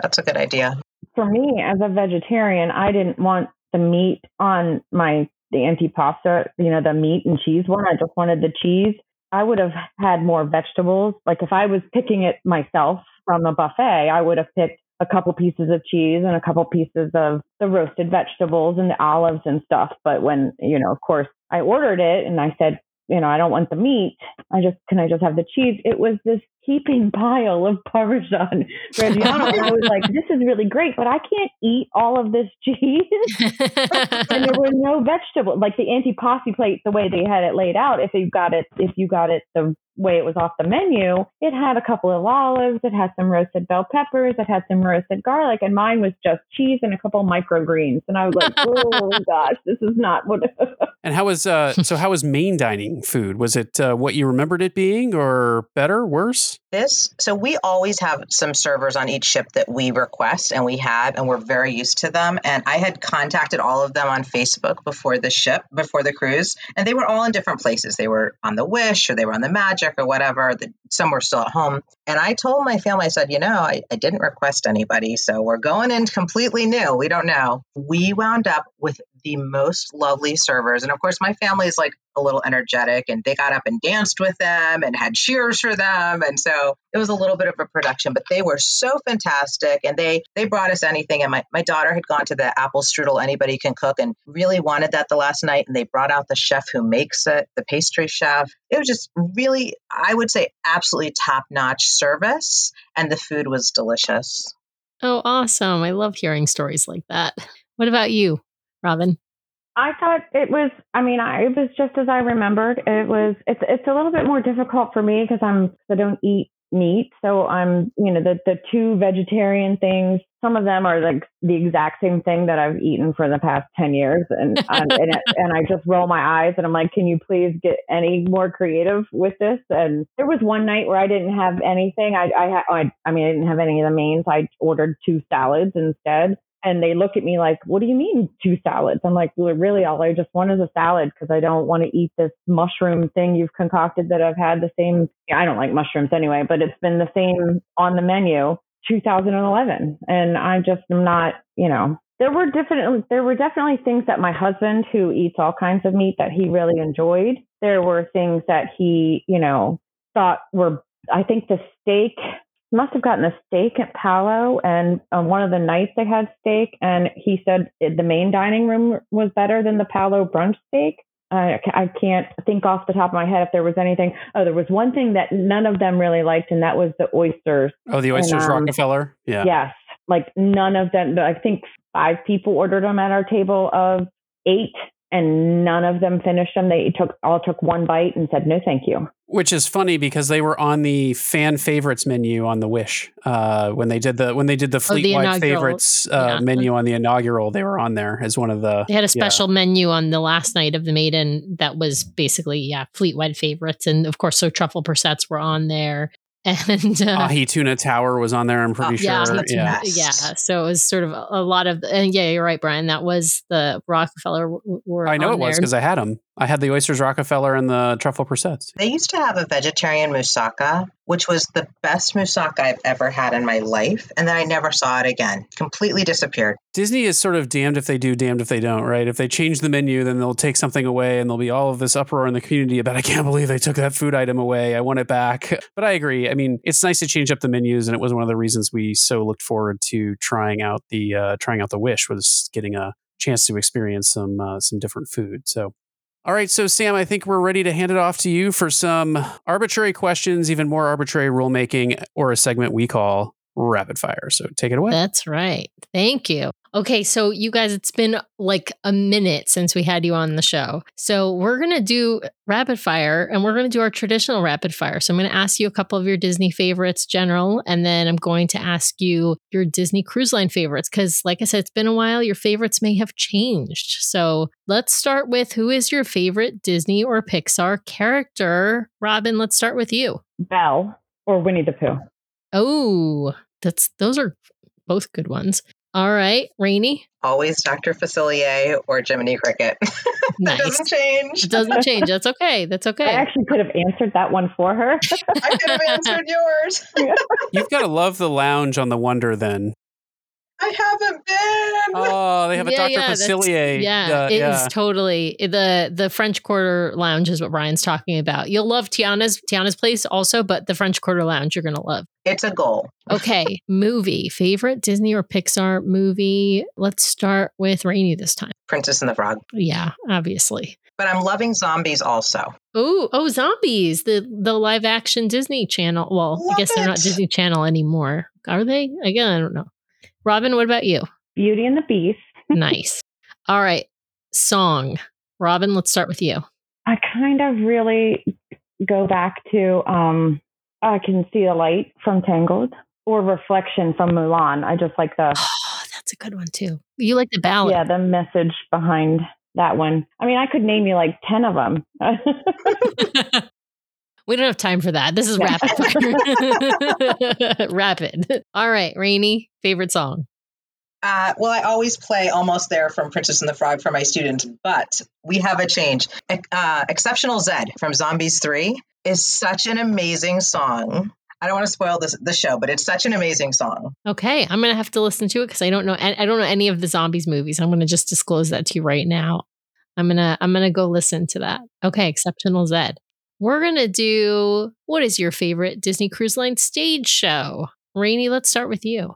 That's a good idea.
for me as a vegetarian, I didn't want the meat on my the antipasta, you know, the meat and cheese one. I just wanted the cheese. I would have had more vegetables. Like if I was picking it myself from a buffet, I would have picked a couple pieces of cheese and a couple pieces of the roasted vegetables and the olives and stuff. But when, you know, of course, I ordered it and I said, you know, I don't want the meat. I just, can I just have the cheese? It was this heaping pile of Parmesan Reggiano. and I was like, this is really great, but I can't eat all of this cheese. and there were no vegetables. Like the antipasti plate, the way they had it laid out, if you got it, if you got it the way it was off the menu, it had a couple of olives, it had some roasted bell peppers, it had some roasted garlic, and mine was just cheese and a couple microgreens. And I was like, oh gosh, this is not what.
and how was uh? So how was main dining food? Was it uh, what you remembered it being, or better, worse?
This so we always have some servers on each ship that we request, and we have, and we're very used to them. And I had contacted all of them on Facebook before the ship, before the cruise, and they were all in different places. They were on the Wish, or they were on the Magic or whatever. Some were still at home. And I told my family, I said, you know, I, I didn't request anybody. So we're going in completely new. We don't know. We wound up with the most lovely servers. And of course, my family is like a little energetic and they got up and danced with them and had cheers for them. And so it was a little bit of a production, but they were so fantastic and they they brought us anything. And my, my daughter had gone to the apple strudel anybody can cook and really wanted that the last night. And they brought out the chef who makes it, the pastry chef. It was just really, I would say, absolutely top notch service. And the food was delicious.
Oh, awesome. I love hearing stories like that. What about you, Robin?
I thought it was. I mean, I, it was just as I remembered. It was. It's it's a little bit more difficult for me because I'm I don't eat meat, so I'm you know the the two vegetarian things. Some of them are like the exact same thing that I've eaten for the past ten years, and and, and, it, and I just roll my eyes and I'm like, can you please get any more creative with this? And there was one night where I didn't have anything. I I I, I mean I didn't have any of the mains. I ordered two salads instead and they look at me like, what do you mean two salads? I'm like, well, really, all I just want is a salad because I don't want to eat this mushroom thing you've concocted that I've had the same. I don't like mushrooms anyway, but it's been the same on the menu 2011. And I just am not, you know, there were definitely, there were definitely things that my husband who eats all kinds of meat that he really enjoyed. There were things that he, you know, thought were, I think the steak must have gotten a steak at Palo, and on one of the nights they had steak, and he said the main dining room was better than the Palo brunch steak. I, I can't think off the top of my head if there was anything. Oh, there was one thing that none of them really liked, and that was the oysters.
Oh, the oysters and, um, Rockefeller. Yeah.
Yes, like none of them. I think five people ordered them at our table of eight, and none of them finished them. They took all took one bite and said no, thank you.
Which is funny because they were on the fan favorites menu on the Wish uh, when they did the when they did the fleet wide oh, favorites uh, yeah. menu on the inaugural. They were on there as one of the.
They had a special yeah. menu on the last night of the maiden that was basically yeah fleet wide favorites, and of course so truffle persets were on there and uh,
Ahi Tuna Tower was on there. I'm pretty uh,
sure.
Yeah,
yeah. So it was sort of a, lot of, and yeah, you're right, Brian. That was the Rockefeller. Were
I know it was because I had them. I had the oysters Rockefeller and the truffle persets.
They used to have a vegetarian moussaka, which was the best moussaka I've ever had in my life, and then I never saw it again. Completely disappeared.
Disney is sort of damned if they do, damned if they don't, right? If they change the menu, then they'll take something away, and there'll be all of this uproar in the community about I can't believe they took that food item away. I want it back. But I agree. I mean, it's nice to change up the menus, and it was one of the reasons we so looked forward to trying out the uh, trying out the Wish was getting a chance to experience some uh, some different food. So all right, so Sam, I think we're ready to hand it off to you for some arbitrary questions, even more arbitrary rulemaking, or a segment we call rapid fire. So take it away.
That's right. Thank you. Okay, so you guys, it's been like a minute since we had you on the show. So we're going to do rapid fire and we're going to do our traditional rapid fire. So I'm going to ask you a couple of your Disney favorites, general, and then I'm going to ask you your Disney cruise line favorites because, like I said, it's been a while. Your favorites may have changed. So let's start with who is your favorite Disney or Pixar character? Robin, let's start with you.
Belle or Winnie the Pooh.
Oh, that's those are both good ones. All right, Rainy.
Always Dr. Facilier or Jiminy Cricket. that nice. doesn't change.
It doesn't change. That's okay. That's okay. I
actually could have answered that one for her.
I could have answered yours.
You've got to love the lounge on the Wonder then.
I haven't been.
Oh, they have a
Yeah,
Dr.
yeah,
Facilier.
Yeah,
uh,
it is
yeah.
totally the the French Quarter Lounge is what Brian's talking about. You'll love Tiana's Tiana's place also, but the French Quarter Lounge you're gonna love.
It's a goal.
Okay, movie favorite Disney or Pixar movie. Let's start with Rainy this time.
Princess and the Frog.
Yeah, obviously.
But I'm loving zombies also.
Oh, oh, zombies! The the live action Disney Channel. Well, I
Love
guess they're not. Disney Channel anymore, are they? Again, I don't know. Robin, what about you?
Beauty and the Beast.
nice. All right, song. Robin, let's start with you.
I kind of really go back to um I can see the light from Tangled or reflection from Mulan. I just like the
Oh, that's a good one too. You like the ballad?
yeah, the message behind that one. I mean, I could name you like 10 of them.
we don't have time for that. This is
Yeah.
rapid fire. rapid. All right, Rainy, favorite song.
Uh, well, I always play almost there from Princess and the Frog for my students, but we have a change. Uh, Exceptional Zed from Zombies 3 is such an amazing song. I don't want to spoil this the show, but it's such an amazing song.
Okay, I'm gonna have to listen to it because I don't know. I don't know any of the zombies movies. I'm gonna just disclose that to you right now. I'm gonna I'm gonna go listen to that. Okay, Exceptional Zed. We're gonna do what is your favorite Disney Cruise Line stage show? Rainy, let's start with you.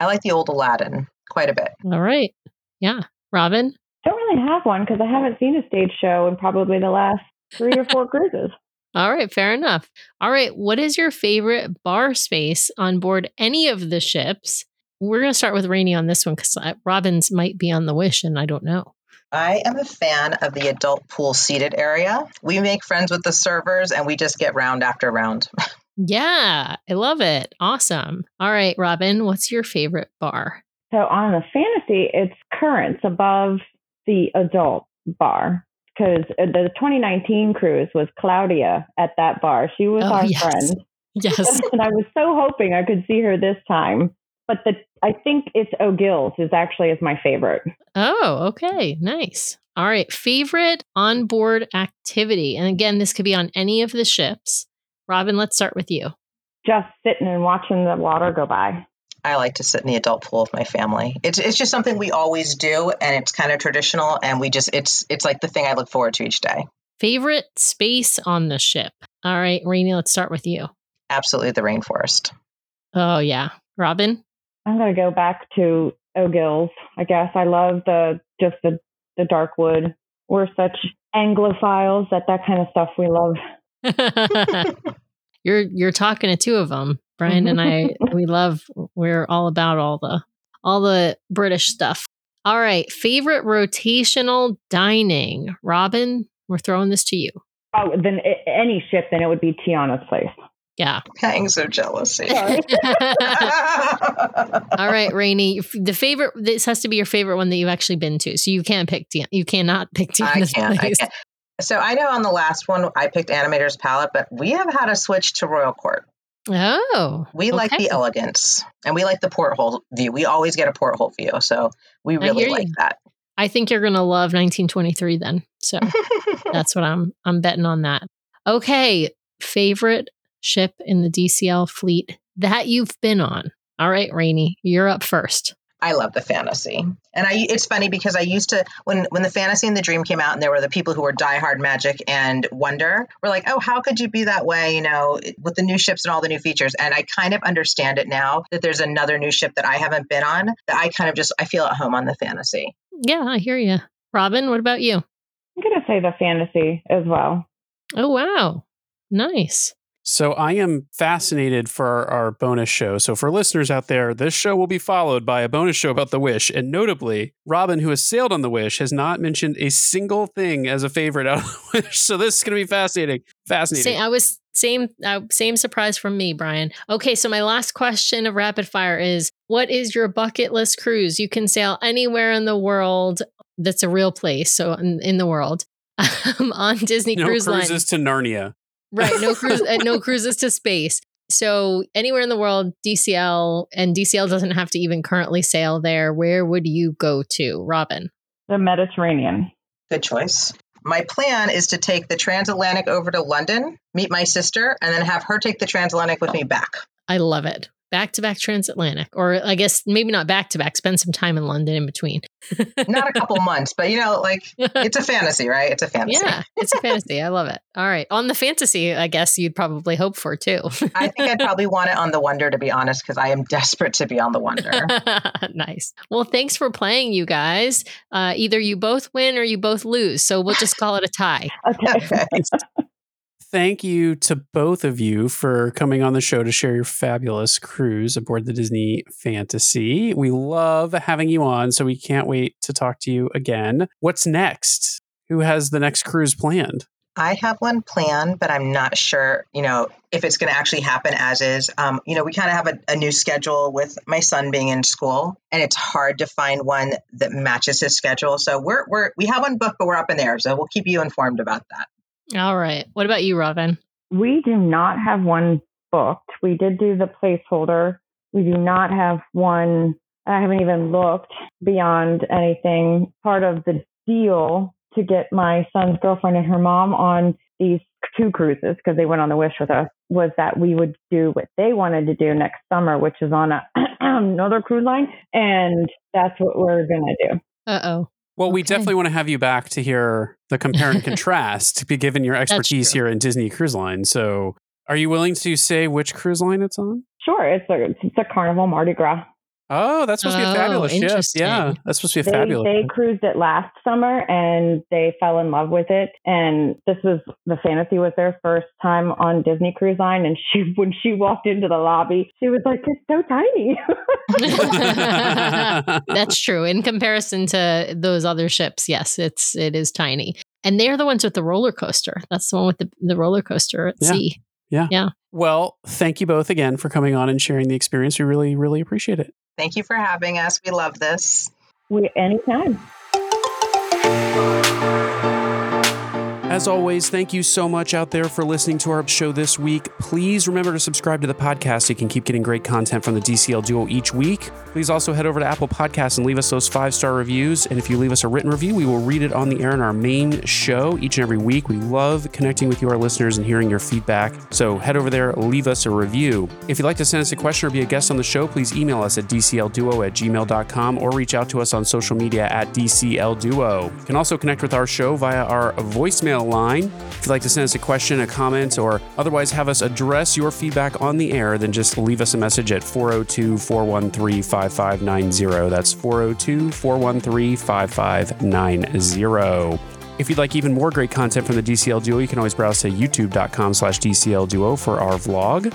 I like the old Aladdin quite a bit.
All right. Yeah. Robin?
don't really have one because I haven't seen a stage show in probably the last three or four cruises.
All right, fair enough. All right, what is your favorite bar space on board any of the ships? We're going to start with Rainy on this one because uh, Robin's might be on the Wish, and I don't know.
I am a fan of the adult pool seated area. We make friends with the servers and we just get round after round.
Yeah, I love it. Awesome. All right, Robin, what's your favorite bar?
So on the fantasy, it's currents above the adult bar because uh, the 2019 cruise was Claudia at that bar. She was
Oh,
our
yes.
friend.
Yes.
and I was so hoping I could see her this time. But the I think it's O'Gills is actually is my favorite.
oh, okay. Nice. All right, favorite onboard activity. And again, this could be on any of the ships. Robin, let's start with you.
Just sitting and watching the water go by.
I like to sit in the adult pool with my family. It's it's just something we always do and it's kind of traditional and we just it's it's like the thing I look forward to each day.
Favorite space on the ship. All right, Rainy, let's start with you.
Absolutely the rainforest.
Oh, yeah. Robin?
I'm gonna go back to O'Gills. I guess I love the just the the dark wood. We're such Anglophiles that that kind of stuff we love.
you're you're talking to two of them. Brian and I we love we're all about all the all the British stuff. All right, favorite rotational dining. Robin, we're throwing this to you.
Oh, then any ship, then it would be Tiana's place.
Yeah.
Pangs of
jealousy.
All right, Rainy. The favorite this has to be your favorite one that you've actually been to. So you can't pick Tiana. You cannot pick
I
Tiana's
can't. I
place.
can't. So I know on the last one I picked Animator's Palate, but we have had a switch to Royal Court.
Oh.
We like the elegance and we like the porthole view. We always get a porthole view, so we really like
you.
that.
I think you're gonna love 1923 then. So That's what I'm I'm betting on that. Okay, favorite ship in the DCL fleet that you've been on. All right, Rainy, you're up first.
I love the fantasy, and I. It's funny because I used to when when the fantasy and the dream came out, and there were the people who were diehard Magic and Wonder. Were like, oh, how could you be that way? You know, with the new ships and all the new features. And I kind of understand it now that there's another new ship that I haven't been on. That I kind of just I feel at home on the fantasy.
Yeah, I hear you. Robin, what about you?
I'm gonna say the fantasy as well.
Oh wow. Nice.
So I am fascinated for our, bonus show. So for listeners out there, this show will be followed by a bonus show about the Wish, and notably, Robin, who has sailed on the Wish, has not mentioned a single thing as a favorite out of the Wish. So this is going to be fascinating. Fascinating.
Same, I was same uh, same surprise from me, Brian. Okay, so my last question of rapid fire is what is your bucket list cruise? You can sail anywhere in the world that's a real place, so in, in the world. Um, on Disney
no
Cruise Line.
cruises to Narnia.
Right. No cruise. uh, no cruises to space. So anywhere in the world, DCL and DCL doesn't have to even currently sail there. Where would you go to, Robin?
The Mediterranean.
Good choice. My plan is to take the transatlantic over to London, meet my sister, and then have her take the transatlantic with me back.
I love it. Back to back transatlantic, or I guess maybe not back to back. Spend some time in London in between.
Not a couple months, but you know, like it's a fantasy, right? It's a fantasy.
Yeah, it's a fantasy. I love it. All right, on the fantasy, I guess you'd probably hope for too.
I think I'd probably want it on the Wonder to be honest, because I am desperate to be on the Wonder.
nice. Well, thanks for playing, you guys. Uh, either you both win or you both lose, so we'll just call it a tie.
Okay.
Thank you to both of you for coming on the show to share your fabulous cruise aboard the Disney Fantasy. We love having you on, so we can't wait to talk to you again. What's next? Who has the next cruise planned?
I have one planned, but I'm not sure, you know, if it's going to actually happen as is. Um, you know, we kind of have a, a new schedule with my son being in school, and it's hard to find one that matches his schedule. So we're we're we have one booked, but we're up in there. So we'll keep you informed about that.
All right. What about you, Robin?
We do not have one booked. We did do the placeholder. We do not have one. I haven't even looked beyond anything. Part of the deal to get my son's girlfriend and her mom on these two cruises because they went on the wish with us was that we would do what they wanted to do next summer, which is on a, another cruise line. And that's what we're going to do.
Uh oh.
Well, we definitely want to have you back to hear the compare and contrast, to be given your expertise here in Disney Cruise Line. So, are you willing to say which cruise line it's on?
Sure, it's a it's a Carnival Mardi Gras.
Oh, that's supposed to be a
Oh,
fabulous ship. Yeah, that's supposed to be a
They
fabulous.
they
ship.
cruised it last summer and they fell in love with it. And this was the fantasy was their first time on Disney Cruise Line. And she when she walked into the lobby, she was like, "It's so tiny."
That's true. In comparison to those other ships, yes, it's it is tiny. And they're the ones with the roller coaster. That's the one with the, the roller coaster at sea.
Yeah.
sea.
well, thank you both again for coming on and sharing the experience. We really, really appreciate it.
Thank you for having us. We love this.
we, anytime.
As always, thank you so much out there for listening to our show this week. Please remember to subscribe to the podcast so you can keep getting great content from the DCL Duo each week. Please also head over to Apple Podcasts and leave us those five star reviews. And if you leave us a written review, we will read it on the air in our main show each and every week. We love connecting with you, our listeners, and hearing your feedback. So head over there, leave us a review. If you'd like to send us a question or be a guest on the show, please email us at dclduo at gmail.com or reach out to us on social media at DCLDuo. You can also connect with our show via our voicemail line. If you'd like to send us a question, a comment, or otherwise have us address your feedback on the air, then just leave us a message at 402 413 5590. That's 402 413 5590. If you'd like even more great content from the DCL Duo, you can always browse to youtube.com slash DCL Duo for our vlog.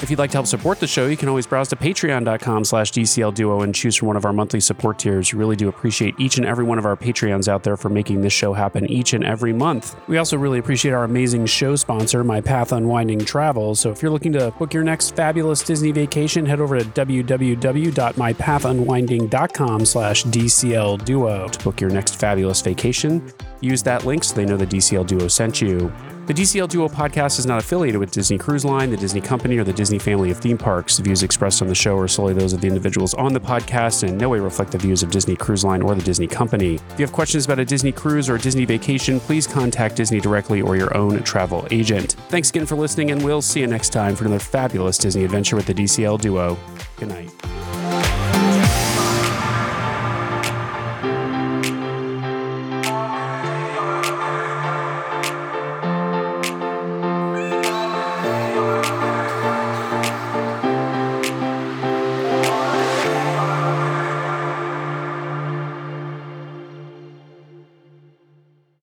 If you'd like to help support the show, you can always browse to patreon.com slash DCL Duo and choose from one of our monthly support tiers. We really do appreciate each and every one of our Patreons out there for making this show happen each and every month. We also really appreciate our amazing show sponsor, My Path Unwinding Travel. So if you're looking to book your next fabulous Disney vacation, head over to www.mypathunwinding.com slash DCL Duo to book your next fabulous vacation. Use that link so they know the DCL Duo sent you. The DCL Duo podcast is not affiliated with Disney Cruise Line, the Disney Company, or the Disney family of theme parks. The views expressed on the show are solely those of the individuals on the podcast and in no way reflect the views of Disney Cruise Line or the Disney Company. If you have questions about a Disney cruise or a Disney vacation, please contact Disney directly or your own travel agent. Thanks again for listening, and we'll see you next time for another fabulous Disney adventure with the DCL Duo. Good night.